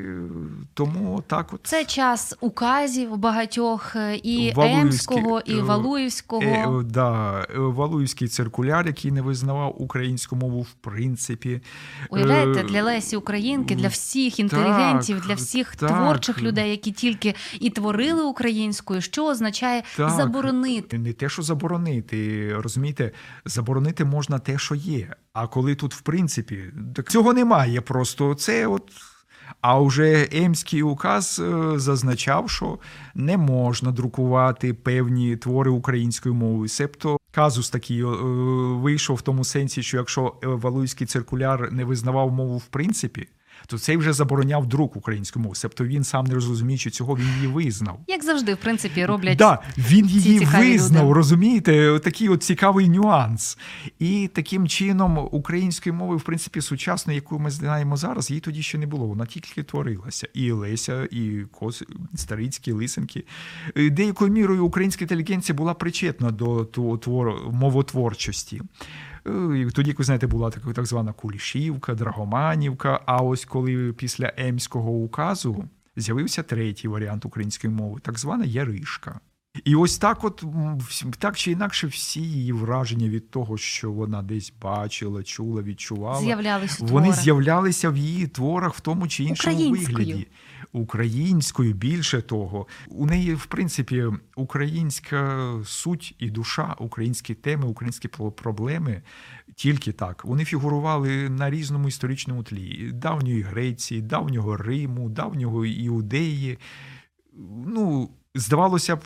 Speaker 2: тому так от
Speaker 1: це час указів багатьох е, і Емського, і е, Валуївського. Е,
Speaker 2: да, Валуївський циркуляр, який не визнавав українську мову в принципі.
Speaker 1: Уявляєте, для Лесі Українки, для всіх інтелігентів, так, для всіх так. творчих людей, які тільки і творили українською, що означає так. заборонити.
Speaker 2: Не те, що заборонити, розумієте, заборонити можна те, що є. А коли тут, в принципі, так цього немає. Просто це от. А вже Емський указ е, зазначав, що не можна друкувати певні твори українською мовою. Себто казус такий е, вийшов в тому сенсі, що якщо Валуйський циркуляр не визнавав мову в принципі, то цей вже забороняв друк української мови. Тобто він сам не розуміючи цього, він її визнав.
Speaker 1: Як завжди, в принципі, роблять.
Speaker 2: Да, Він її визнав,
Speaker 1: люди.
Speaker 2: розумієте, такий от цікавий нюанс. І таким чином української мови, в принципі, сучасної, яку ми знаємо зараз, її тоді ще не було. Вона тільки творилася. І Леся, і Кос... Старицькі, Лисенки. Деякою мірою українська інтелігенція була причетна до твор... мовотворчості. Тоді, як ви знаєте, була така так звана Кулішівка, Драгоманівка. А ось коли після Емського указу з'явився третій варіант української мови, так звана Яришка. І ось так, от так чи інакше, всі її враження від того, що вона десь бачила, чула, відчувала,
Speaker 1: з'являлися
Speaker 2: вони з'являлися в її творах в тому чи іншому вигляді. Українською більше того, у неї, в принципі, українська суть і душа, українські теми, українські проблеми тільки так. Вони фігурували на різному історичному тлі давньої Греції, давнього Риму, давнього Іудеї. Ну, здавалося б,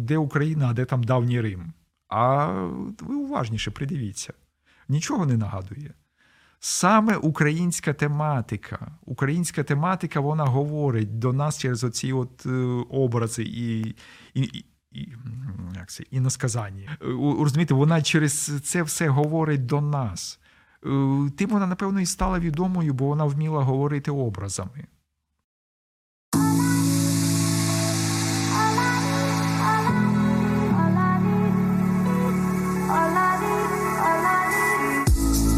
Speaker 2: де Україна, а де там давній Рим. А ви уважніше придивіться, нічого не нагадує. Саме українська тематика. Українська тематика вона говорить до нас через оці от е, образи і і, і, як це, і насказання. Е, розумієте, вона через це все говорить до нас. Е, тим вона, напевно, і стала відомою, бо вона вміла говорити образами.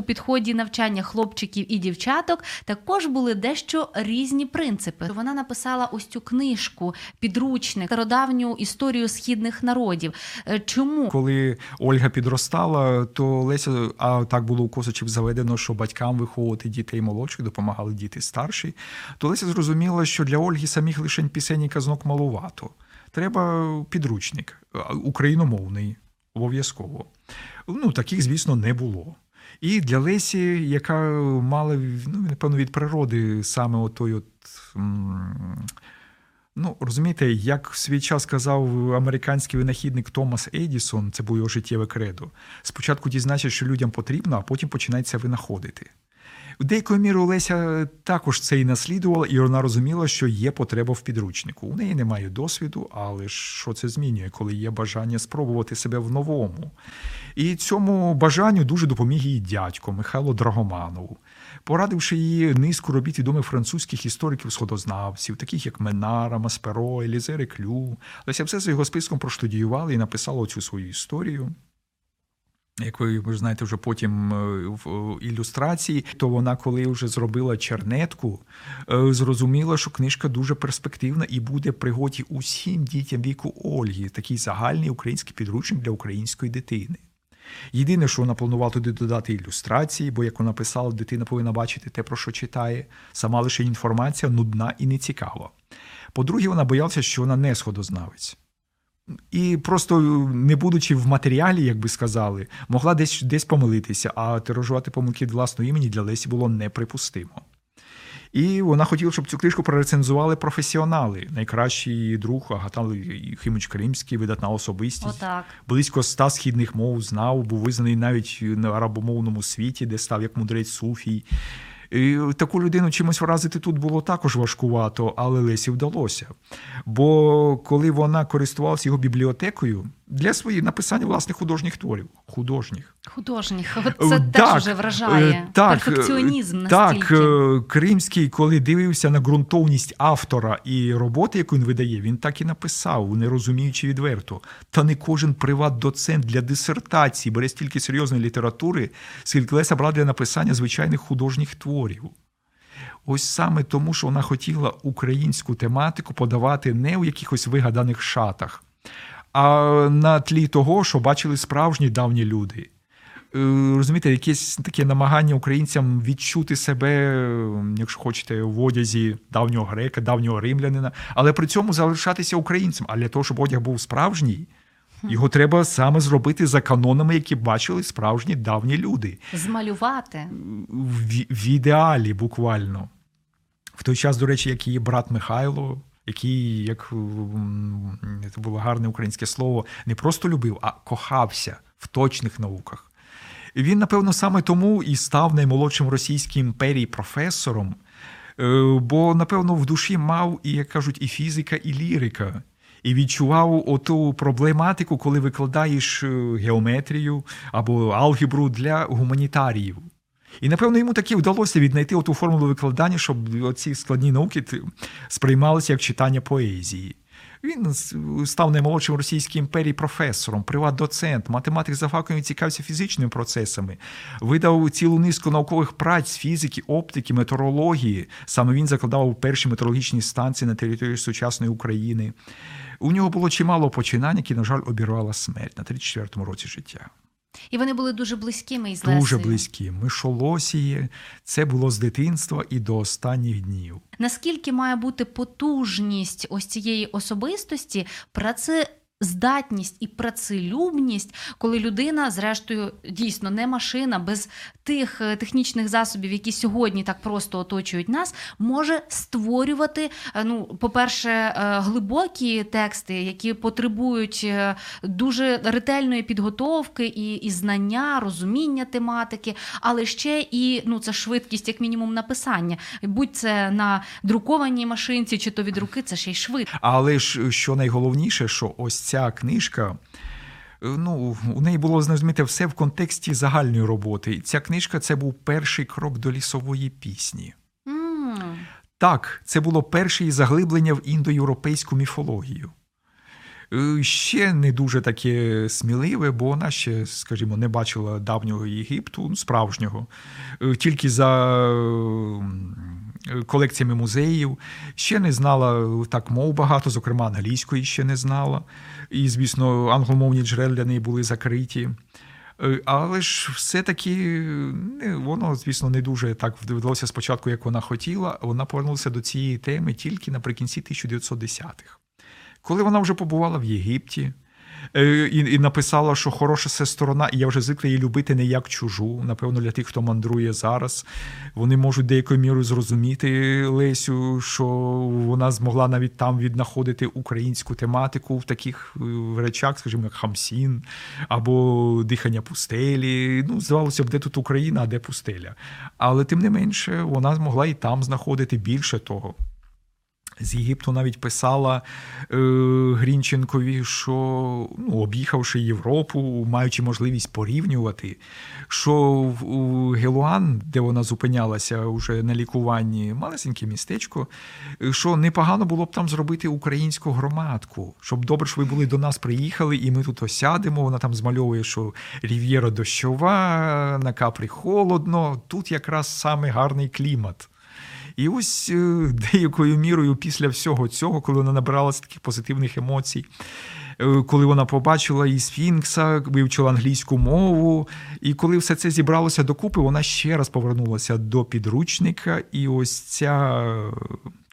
Speaker 1: У підході навчання хлопчиків і дівчаток також були дещо різні принципи. Вона написала ось цю книжку, підручник, стародавню історію східних народів. Е, чому
Speaker 2: коли Ольга підростала, то Леся, а так було у Косачів заведено, що батькам виховувати дітей молодших допомагали діти старші. То Леся зрозуміла, що для Ольги самих лише пісень і казнок малувато. Треба підручник україномовний, обов'язково. Ну таких, звісно, не було. І для Лесі, яка мала ну, напевно, від природи саме отой от. Ну, розумієте, як в свій час казав американський винахідник Томас Едісон, це було його життєве кредо. Спочатку дізнається, що людям потрібно, а потім починається винаходити. В деякою мірою Леся також це і наслідувала, і вона розуміла, що є потреба в підручнику. У неї немає досвіду, але що це змінює, коли є бажання спробувати себе в новому. І цьому бажанню дуже допоміг її дядько Михайло Драгоманов, порадивши її низку робіт відомих французьких істориків-сходознавців, таких як Менара, Масперо, Елізе Клю. Леся все за його списком проштудіювала і написала цю свою історію. Як ви, знаєте, вже потім е, в ілюстрації, то вона, коли вже зробила чернетку, е, зрозуміла, що книжка дуже перспективна і буде пригоді усім дітям віку Ольги, такий загальний український підручник для української дитини. Єдине, що вона планувала туди додати ілюстрації, бо, як вона писала, дитина повинна бачити те, про що читає, сама лише інформація нудна і нецікава. По-друге, вона боялася, що вона не сходознавець. І просто, не будучи в матеріалі, як би сказали, могла десь десь помилитися, а тиражувати помилки від власного імені для Лесі було неприпустимо. І вона хотіла, щоб цю книжку прорецензували професіонали. Найкращий друг Агата Химич Кримський, видатна особистість.
Speaker 1: Отак.
Speaker 2: Близько ста східних мов знав, був визнаний навіть на арабомовному світі, де став як мудрець Суфій. І Таку людину чимось вразити тут було також важкувато, але Лесі вдалося. Бо коли вона користувалася його бібліотекою для своїх написання власних художніх творів, художніх.
Speaker 1: Художніх, це так, теж вже вражає е, так, перфекціонізм.
Speaker 2: настільки. Так, е, Кримський, коли дивився на ґрунтовність автора і роботи, яку він видає, він так і написав, не розуміючи відверто. Та не кожен приват-доцент для дисертації бере стільки серйозної літератури, скільки Леся брала для написання звичайних художніх творів. Ось саме тому, що вона хотіла українську тематику подавати не у якихось вигаданих шатах а на тлі того, що бачили справжні давні люди. Е, розумієте, якесь таке намагання українцям відчути себе, якщо хочете, в одязі давнього грека, давнього римлянина, але при цьому залишатися українцем. А для того, щоб одяг був справжній, Його треба саме зробити за канонами, які бачили справжні давні люди.
Speaker 1: Змалювати
Speaker 2: в, в ідеалі буквально. В той час, до речі, як її брат Михайло, який, як це було гарне українське слово, не просто любив, а кохався в точних науках. Він, напевно, саме тому і став наймолодшим російській імперії професором, е, бо, напевно, в душі мав, і, як кажуть, і фізика, і лірика. І відчував оту проблематику, коли викладаєш е, геометрію або алгебру для гуманітаріїв. І, напевно, йому таки вдалося віднайти оту формулу викладання, щоб оці складні науки сприймалися як читання поезії. Він став наймолодшим Російській імперії професором, приват-доцент, математик за фахом цікавився фізичними процесами, видав цілу низку наукових праць з фізики, оптики, метеорології. Саме він закладав перші метеорологічні станції на території сучасної України. У нього було чимало починань, які, на жаль, обірвала смерть на 34-му році життя.
Speaker 1: І вони були дуже близькими із
Speaker 2: Лесею. Дуже близькі. Мишолосії, це було з дитинства і до останніх днів.
Speaker 1: Наскільки має бути потужність ось цієї особистості, праці здатність і працелюбність, коли людина, зрештою, дійсно не машина, без тих е, технічних засобів, які сьогодні так просто оточують нас, може створювати, е, ну, по-перше, е, глибокі тексти, які потребують дуже ретельної підготовки і, і знання, розуміння тематики, але ще і ну, це швидкість, як мінімум, написання. Будь це на друкованій машинці, чи то від руки, це ще й швидко.
Speaker 2: Але ж що найголовніше, що ось ця книжка. Е, ну, У неї було зрозуміти все в контексті загальної роботи. І ця книжка це був перший крок до лісової пісні.
Speaker 1: Mm.
Speaker 2: Так, це було перше заглиблення в індоєвропейську міфологію. Е, ще не дуже таке сміливе, бо вона ще, скажімо, не бачила давнього Єгипту, ну, справжнього, е, тільки за колекціями музеїв, ще не знала так мов багато, зокрема англійської ще не знала. І, звісно, англомовні джерела для неї були закриті. Е, але ж все-таки воно, звісно, не дуже так вдалося спочатку, як вона хотіла. Вона повернулася до цієї теми тільки наприкінці 1910-х. Коли вона вже побувала в Єгипті, Е, і і написала, що хороша це сторона, і я вже звикла її любити не як чужу. Напевно, для тих, хто мандрує зараз, вони можуть деякою мірою зрозуміти Лесю, що вона змогла навіть там віднаходити українську тематику в таких е, речах, скажімо, як Хамсін або дихання пустелі. Ну, здавалося б, де тут Україна, а де пустеля. Але тим не менше, вона змогла і там знаходити більше того. З Єгипту навіть писала е, Грінченкові, що ну, об'їхавши Європу, маючи можливість порівнювати, що у Гелуан, де вона зупинялася вже на лікуванні, малесеньке містечко, що непогано було б там зробити українську громадку, щоб добре, що ви були до нас приїхали, і ми тут осядемо. Вона там змальовує, що рів'єра дощова, на капрі холодно. Тут якраз саме гарний клімат. І ось е, деякою мірою після всього цього, коли вона набралася таких позитивних емоцій, е, коли вона побачила і Сфінкса, вивчила англійську мову, і коли все це зібралося докупи, вона ще раз повернулася до підручника, і ось ця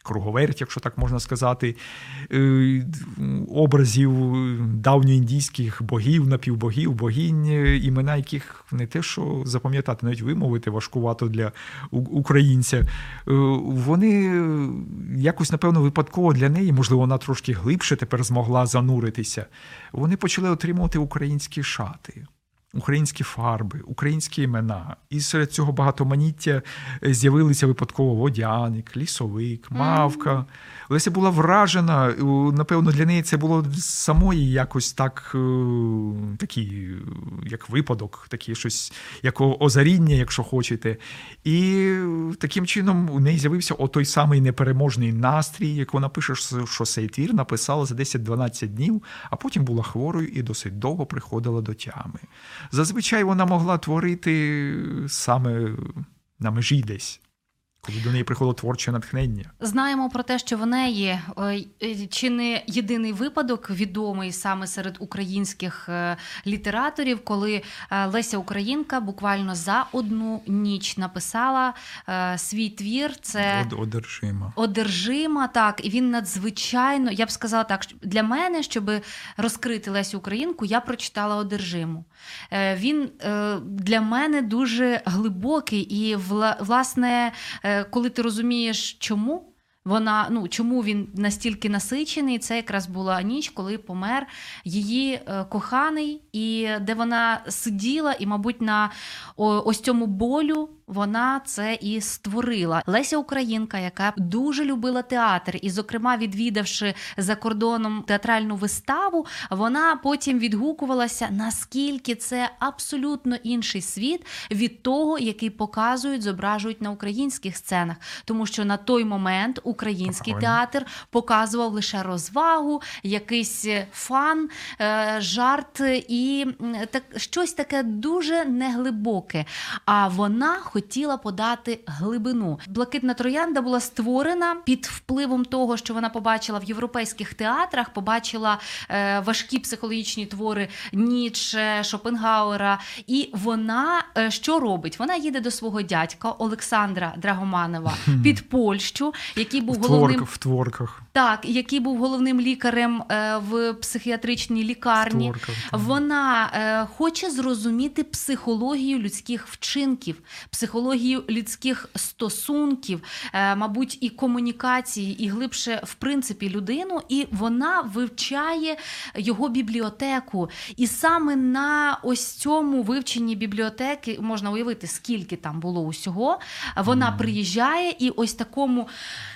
Speaker 2: круговерть, якщо так можна сказати, е, образів давньоіндійських богів, напівбогів, богінь, імена яких не те, що запам'ятати, навіть вимовити важкувато для українця. Е, вони якось, напевно, випадково для неї, можливо, вона трошки глибше тепер змогла зануритися. Вони почали отримувати українські шати українські фарби, українські імена. І серед цього багатоманіття е, з'явилися випадково водяник, лісовик, мавка. Леся була вражена. Напевно, для неї це було самої якось так, е, такий, як випадок, такий щось, як озаріння, якщо хочете. І таким чином у неї з'явився той самий непереможний настрій, як вона пише, що цей твір написала за 10-12 днів, а потім була хворою і досить довго приходила до тями. Зазвичай вона могла творити саме на межі десь. Коли до неї приходило творче натхнення.
Speaker 1: Знаємо про те, що в неї е, чи не єдиний випадок відомий саме серед українських е, літераторів, коли е, Леся Українка буквально за одну ніч написала свій твір. Це
Speaker 2: одержима.
Speaker 1: Одержима, так, і він надзвичайно, я б сказала так, для мене, щоб розкрити Лесю Українку, я прочитала одержиму. Він для мене дуже глибокий і власне, коли ти розумієш, чому. Вона ну чому він настільки насичений? Це якраз була ніч, коли помер її е, коханий, і де вона сиділа, і, мабуть, на ось цьому болю вона це і створила. Леся Українка, яка дуже любила театр, і, зокрема, відвідавши за кордоном театральну виставу, вона потім відгукувалася, наскільки це абсолютно інший світ від того, який показують, зображують на українських сценах, тому що на той момент український театр показував лише розвагу, якийсь фан, е, жарт і так щось таке дуже неглибоке. А вона хотіла подати глибину. Блакитна троянда була створена під впливом того, що вона побачила в європейських театрах, побачила е, важкі психологічні твори Ніче, Шопенгауера. І вона е, що робить? Вона їде до свого дядька Олександра Драгоманова під Польщу, який був головним
Speaker 2: в творках.
Speaker 1: Так, який був головним лікарем е, в психіатричній лікарні. Творках, вона е, хоче зрозуміти психологію людських вчинків, психологію людських стосунків, е, мабуть, і комунікації, і глибше, в принципі, людину. І вона вивчає його бібліотеку. І саме на ось цьому вивченні бібліотеки можна уявити, скільки там було усього. Вона mm. приїжджає і ось такому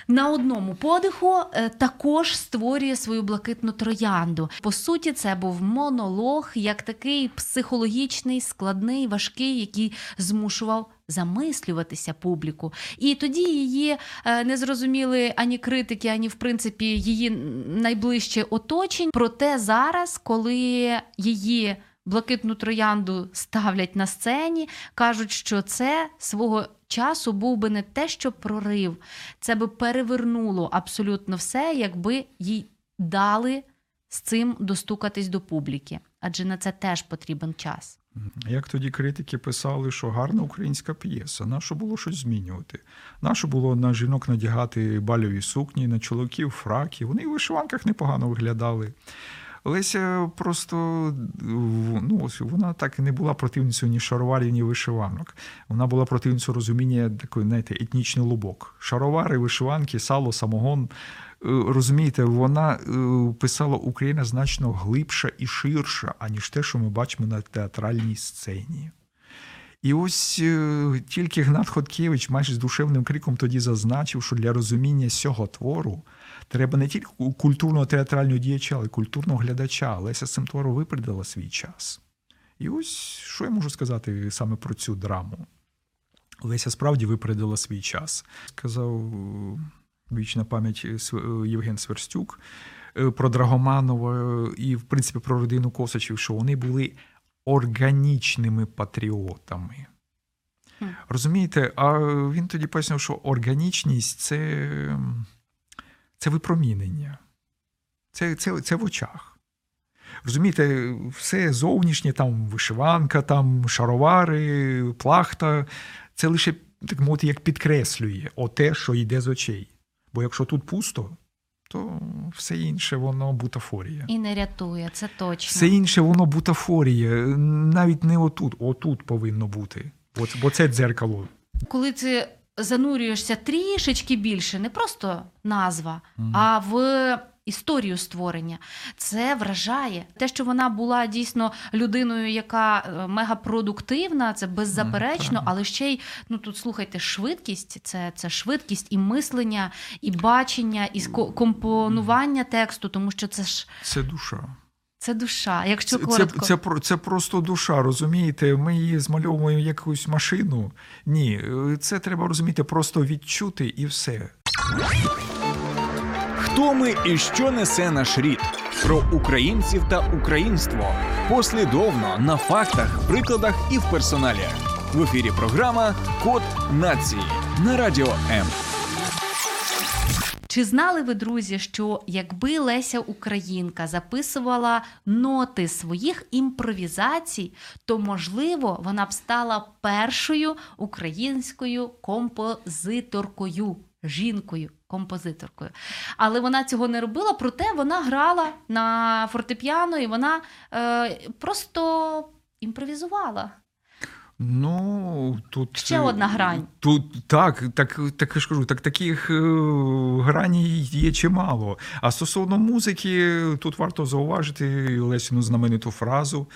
Speaker 1: на одному подиху е, також створює свою блакитну троянду. По суті, це був монолог, як такий психологічний, складний, важкий, який змушував. Замислюватися публіку, і тоді її е, не зрозуміли ані критики, ані в принципі її найближче оточень. Проте зараз, коли її блакитну троянду ставлять на сцені, кажуть, що це свого часу був би не те, що прорив, це би перевернуло абсолютно все, якби їй дали з цим достукатись до публіки, адже на це теж потрібен час.
Speaker 2: Як тоді критики писали, що гарна українська п'єса, нащо було щось змінювати? Нащо було на жінок надягати бальові сукні, на чоловіків фраки? Вони в вишиванках непогано виглядали. Леся просто ну, ось вона так і не була противницею ні шароварів, ні вишиванок. Вона була противницею розуміння такої, знаєте, етнічний лубок. Шаровари, вишиванки, сало, самогон. Е, розумієте, вона е, писала Україна значно глибша і ширша, аніж те, що ми бачимо на театральній сцені. І ось е, тільки Гнат Хоткевич майже з душевним криком тоді зазначив, що для розуміння цього твору Треба не тільки культурного театрального діяча, але й культурного глядача. Леся Семтворо випередила свій час. І ось що я можу сказати саме про цю драму. Леся справді випередила свій час. Сказав вічна пам'ять Євген Сверстюк е, про Драгоманова і, в принципі, про родину Косачів, що вони були органічними патріотами. Розумієте, а він тоді пояснив, що органічність це це випромінення, це, це, це в очах. Розумієте, все зовнішнє, там вишиванка, там шаровари, плахта, це лише так мовити, як підкреслює те, що йде з очей. Бо якщо тут пусто, то все інше воно бутафорія.
Speaker 1: І не рятує, це точно.
Speaker 2: Все інше воно бутафорія. Навіть не отут, отут повинно бути. Бо це дзеркало.
Speaker 1: Коли ти занурюєшся трішечки більше, не просто назва, mm. а в історію створення. Це вражає. Те, що вона була дійсно людиною, яка е, мегапродуктивна, це беззаперечно, mm, але ще й ну тут слухайте, швидкість це це швидкість і мислення, і бачення, і компонування тексту, тому що це ж
Speaker 2: це душа.
Speaker 1: Це душа, якщо коротко.
Speaker 2: Це, це, це просто душа, розумієте? Ми її змальовуємо якусь машину. Ні, це треба розуміти, просто відчути і все.
Speaker 3: Хто ми і що несе наш рід? Про українців та українство послідовно на фактах, прикладах і в персоналі. В ефірі програма Код нації на радіо М.
Speaker 1: Чи знали ви, друзі, що якби Леся Українка записувала ноти своїх імпровізацій, то можливо вона б стала першою українською композиторкою, жінкою, композиторкою. Але вона цього не робила, проте вона грала на фортепіано і вона е, просто імпровізувала.
Speaker 2: Ну, тут
Speaker 1: Ще одна грань.
Speaker 2: Тут так, так, так я ж кажу, так таких е, граній є чимало. А стосовно музики, тут варто зауважити Лесіну знамениту фразу.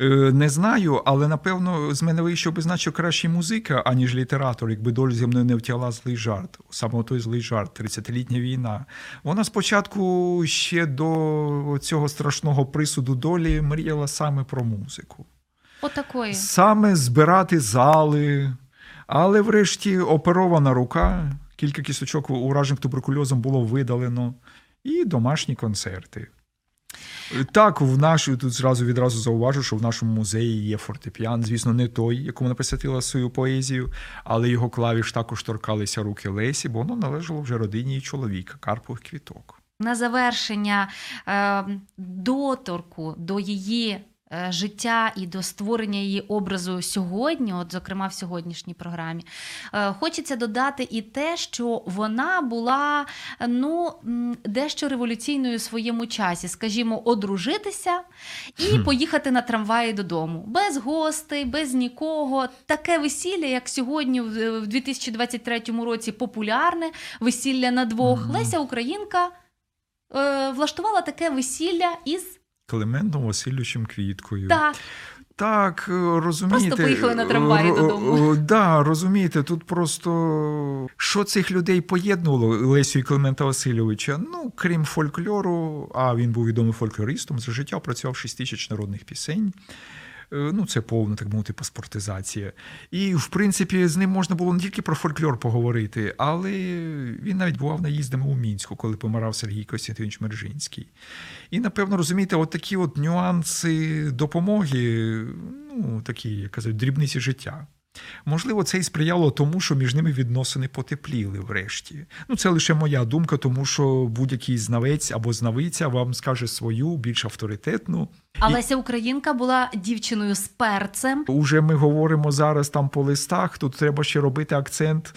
Speaker 2: Е, Не знаю, але напевно з мене вийшов би значно краще музика, аніж літератор, якби доль зі мною не втягла злий жарт. Саме той злий жарт, 30-літня війна. Вона спочатку ще до цього страшного присуду долі мріяла саме про музику.
Speaker 1: Отакої.
Speaker 2: Саме збирати зали, але врешті оперована рука, кілька кісточок уражених туберкульозом було видалено, і домашні концерти. Так, в нашу, тут зразу відразу зауважу, що в нашому музеї є фортепіан, звісно, не той, якому вона посвятила свою поезію, але його клавіш також торкалися руки Лесі, бо воно належало вже родині чоловіка, Карпових квіток.
Speaker 1: На завершення е, доторку до її життя і до створення її образу сьогодні, от зокрема в сьогоднішній програмі, е, хочеться додати і те, що вона була ну дещо революційною в своєму часі, скажімо, одружитися і поїхати на трамваї додому, без гостей, без нікого. Таке весілля, як сьогодні, в в 2023 році, популярне весілля на двох. Леся Українка е, влаштувала таке весілля із
Speaker 2: Клементом Васильовичем Квіткою.
Speaker 1: так.
Speaker 2: Так, е, розумієте.
Speaker 1: Просто поїхали на трамваї додому.
Speaker 2: Так, Да, розумієте, тут просто що цих людей поєднувало Лесю і Климента Васильовича? Ну, крім фольклору, а він був відомим фольклористом, за життя працював 6 тисяч народних пісень. Е, Ну, це повна, так мовити, паспортизація. І, в принципі, з ним можна було не тільки про фольклор поговорити, але він навіть бував наїздами у Мінську, коли помирав Сергій Костянтинович Мержинський. І, напевно, розумієте, от такі от нюанси допомоги, ну, такі, як кажуть, дрібниці життя. Можливо, це і сприяло тому, що між ними відносини потепліли врешті. Ну, це лише моя думка, тому що будь-який знавець або знавиця вам скаже свою, більш авторитетну.
Speaker 1: Алеся Українка була дівчиною з перцем.
Speaker 2: Уже ми говоримо зараз там по листах. Тут треба ще робити акцент,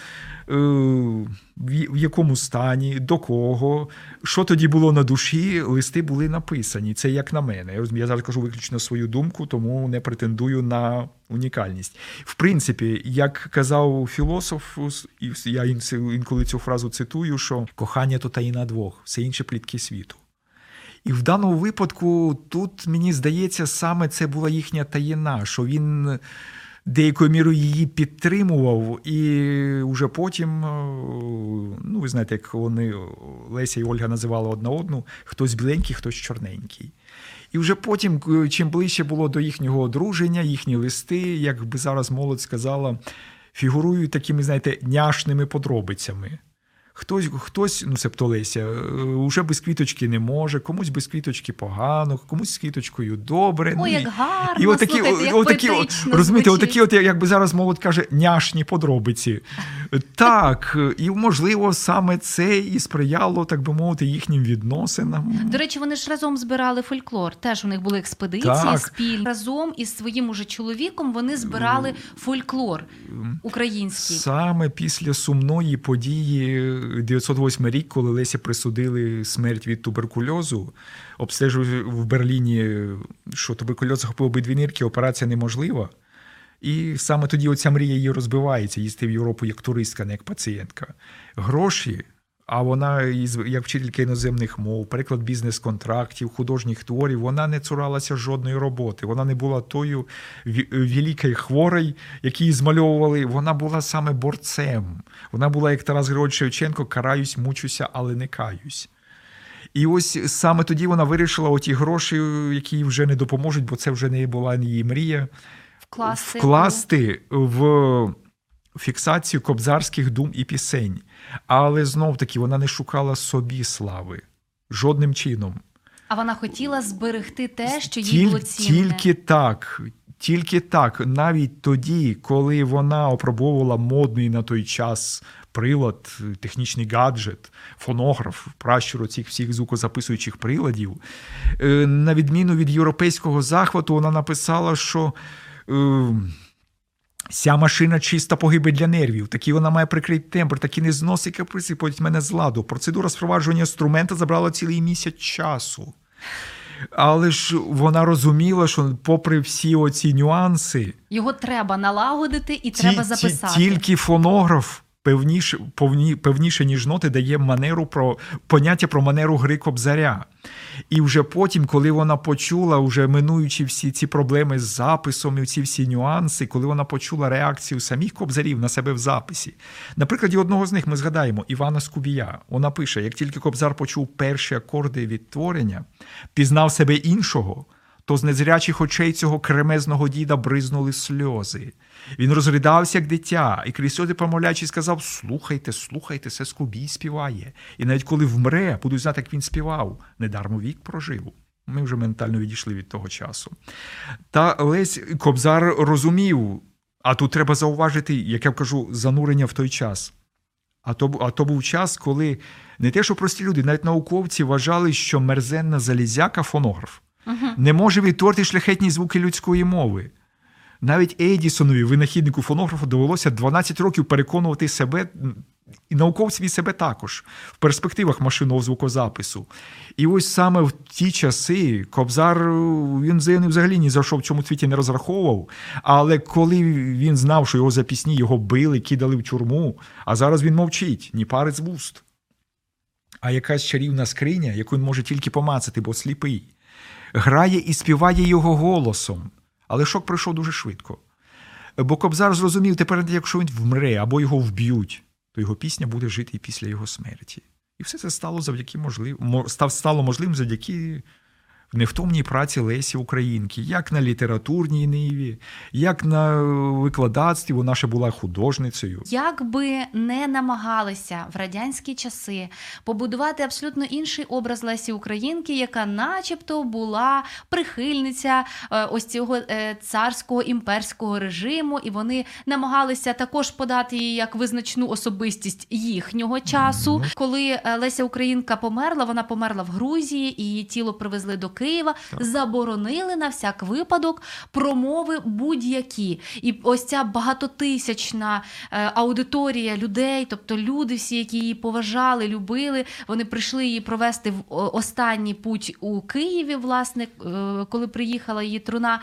Speaker 2: в в якому стані, до кого, що тоді було на душі. Листи були написані. Це як на мене. Я зараз кажу виключно свою думку, тому не претендую на унікальність. В принципі, як казав філософ, я інколи цю фразу цитую, що кохання то таїна двох, все інше плітки світу. І в даному випадку тут, мені здається, саме це була їхня таїна, що він деякою мірою її підтримував, і вже потім, е, ну ви знаєте, як вони Леся і Ольга називали одна одну, хтось біленький, хтось чорненький. І вже потім, е, чим ближче було до їхнього одруження, їхні листи, як би зараз молодь сказала, фігурують такими, знаєте, няшними подробицями. Хтось, хтось, ну себто Леся, вже без квіточки не може, комусь без квіточки погано, комусь з квіточкою добре.
Speaker 1: Ой,
Speaker 2: ну,
Speaker 1: як гарно,
Speaker 2: і отакі,
Speaker 1: слухайте, як
Speaker 2: отакі, от, розумієте, отакі, от, якби зараз молодь каже, няшні подробиці. Так, і можливо, саме це і сприяло, так би мовити, їхнім відносинам.
Speaker 1: До речі, вони ж разом збирали фольклор. Теж у них були експедиції
Speaker 2: Так.
Speaker 1: спільні. Разом із своїм уже чоловіком вони збирали фольклор український.
Speaker 2: Саме після сумної події 908 рік, коли Лесі присудили смерть від туберкульозу, обстежував в Берліні, що туберкульоз захопив обидві нирки, операція неможлива. І саме тоді оця мрія її розбивається, їсти в Європу як туристка, не як пацієнтка. Гроші, а вона як вчителька іноземних мов, переклад бізнес-контрактів, художніх творів, вона не цуралася жодної роботи. Вона не була тою великою хворою, які змальовували. Вона була саме борцем. Вона була, як Тарас Григорович Шевченко, караюсь, мучуся, але не каюсь. І ось саме тоді вона вирішила оті гроші, які їй вже не допоможуть, бо це вже не була її мрія,
Speaker 1: Вкласти,
Speaker 2: вкласти в фіксацію кобзарських дум і пісень. Але знов таки вона не шукала собі слави жодним чином.
Speaker 1: А вона хотіла зберегти те, що їй
Speaker 2: Тіль-
Speaker 1: було цінне.
Speaker 2: Тільки так. Тільки так, навіть тоді, коли вона опробовувала модний на той час прилад, технічний гаджет, фонограф, пращур цих всіх звукозаписуючих приладів, е, на відміну від європейського захвату, вона написала, що. Ця машина чиста погибель для нервів. Такі вона має прикрити тембр, такі не зносить каприси, потім мене з ладу. Процедура спровадження інструмента забрала цілий місяць часу. Але ж вона розуміла, що, попри всі оці нюанси,
Speaker 1: його треба налагодити і ті, треба записати.
Speaker 2: Ті, тільки фонограф певніше, повні, певніше, ніж ноти, дає манеру про поняття про манеру гри кобзаря. І вже потім, коли вона почула, вже минуючи всі ці проблеми з записом і ці всі нюанси, коли вона почула реакцію самих кобзарів на себе в записі. На прикладі одного з них ми згадаємо Івана Скубія. Вона пише: як тільки кобзар почув перші акорди відтворення, пізнав себе іншого то з незрячих очей цього кремезного діда бризнули сльози. Він розридався, як дитя, і крізь сльози помовляючи, сказав: Слухайте, слухайте, це Скубій співає. І навіть коли вмре, буду знати, як він співав, недармо вік прожив. Ми вже ментально відійшли від того часу. Та Лесь Кобзар розумів, а тут треба зауважити, як я кажу, занурення в той час. А то а то був час, коли не те, що прості люди, навіть науковці вважали, що мерзенна залізяка фонограф не може відтворити шляхетні звуки людської мови. Навіть Едісонові, винахіднику фонографу, довелося 12 років переконувати себе і науковців і себе також в перспективах машинного звукозапису. І ось саме в ті часи Кобзар він взагалі ні за що в цьому світі не розраховував. Але коли він знав, що його запісні його били, кидали в тюрму, а зараз він мовчить, ні пари з вуст. А якась чарівна скриня, яку він може тільки помацати, бо сліпий грає і співає його голосом. Але шок пройшов дуже швидко. Бо Кобзар зрозумів, тепер, якщо він вмре або його вб'ють, то його пісня буде жити і після його смерті. І все це стало завдяки можлив... стало можливим завдяки невтомній праці Лесі Українки, як на літературній ниві, як на викладацтві, вона ще була художницею.
Speaker 1: Як би не намагалися в радянські часи побудувати абсолютно інший образ Лесі Українки, яка, начебто, була прихильниця е, ось цього е, царського імперського режиму, і вони намагалися також подати її як визначну особистість їхнього часу. Mm -hmm. Коли е, Леся Українка померла, вона померла в Грузії, і її тіло привезли до Києва, так. заборонили на всяк випадок промови будь-які. І ось ця багатотисячна е, аудиторія людей, тобто люди, всі, які її поважали, любили, вони прийшли її провести в останній путь у Києві, власне, е, коли приїхала її труна.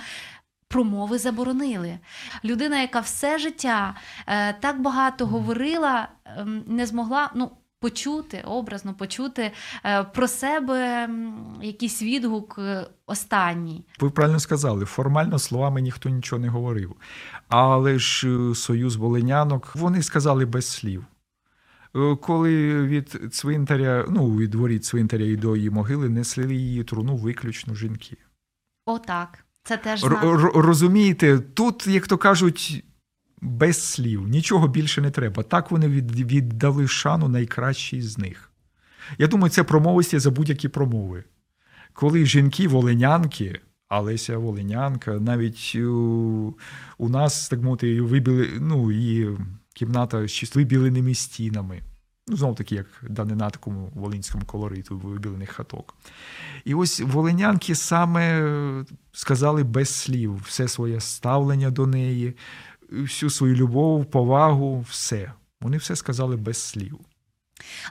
Speaker 1: Промови заборонили. Людина, яка все життя е, так багато говорила, е, не змогла. ну, почути, образно почути е, про себе якийсь відгук е, останній.
Speaker 2: Ви правильно сказали, формально словами ніхто нічого не говорив. Але ж е, союз волинянок вони сказали без слів. Коли від цвинтаря, ну від воріт цвинтаря і до її могили несли її труну виключно жінки.
Speaker 1: Отак. Це теж знак.
Speaker 2: розумієте, тут, як то кажуть, без слів, нічого більше не треба. Так вони віддали шану найкращій з них. Я думаю, це промовисті за будь-які промови. Коли жінки, волинянки, Алеся Волинянка, навіть у, у нас, так мовити, вибіли, ну, і кімната з вибіленими стінами. Ну, знову таки, як данина такому волинському колориту вибілених хаток. І ось волинянки саме сказали без слів все своє ставлення до неї, всю свою любов, повагу, все. Вони все сказали без слів.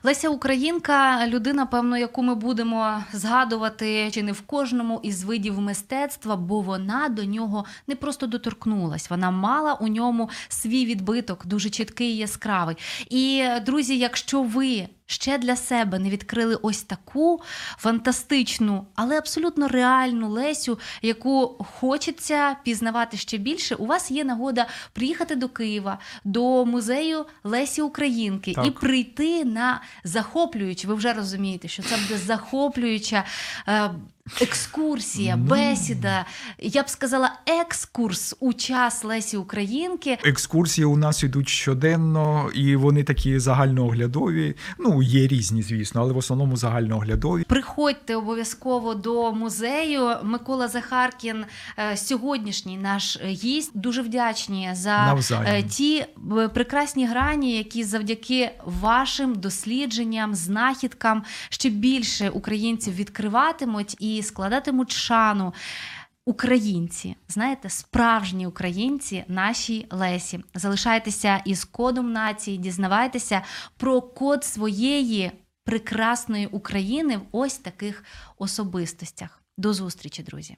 Speaker 1: Леся Українка, людина, певно, яку ми будемо згадувати чи не в кожному із видів мистецтва, бо вона до нього не просто доторкнулась, вона мала у ньому свій відбиток, дуже чіткий і яскравий. І друзі, якщо ви ще для себе не відкрили ось таку фантастичну, але абсолютно реальну Лесю, яку хочеться пізнавати ще більше, у вас є нагода приїхати до Києва, до музею Лесі Українки так. і прийти на захоплюючи. Ви вже розумієте, що це буде захоплююча. Е, екскурсія,
Speaker 2: Ну.
Speaker 1: бесіда. Я б сказала, екскурс у час Лесі Українки.
Speaker 2: Екскурсії у нас йдуть щоденно, і вони такі загальнооглядові. Ну, є різні, звісно, але в основному загальнооглядові.
Speaker 1: Приходьте обов'язково до музею. Микола Захаркін, е, сьогоднішній наш гість. Дуже вдячні за
Speaker 2: Навзаєм.
Speaker 1: е, ті е, прекрасні грані, які завдяки вашим дослідженням, знахідкам ще більше українців відкриватимуть і складатимуть шану. Українці, знаєте, справжні українці, нашій Лесі. Залишайтеся із кодом нації, дізнавайтеся про код своєї прекрасної України в ось таких особистостях. До зустрічі, друзі!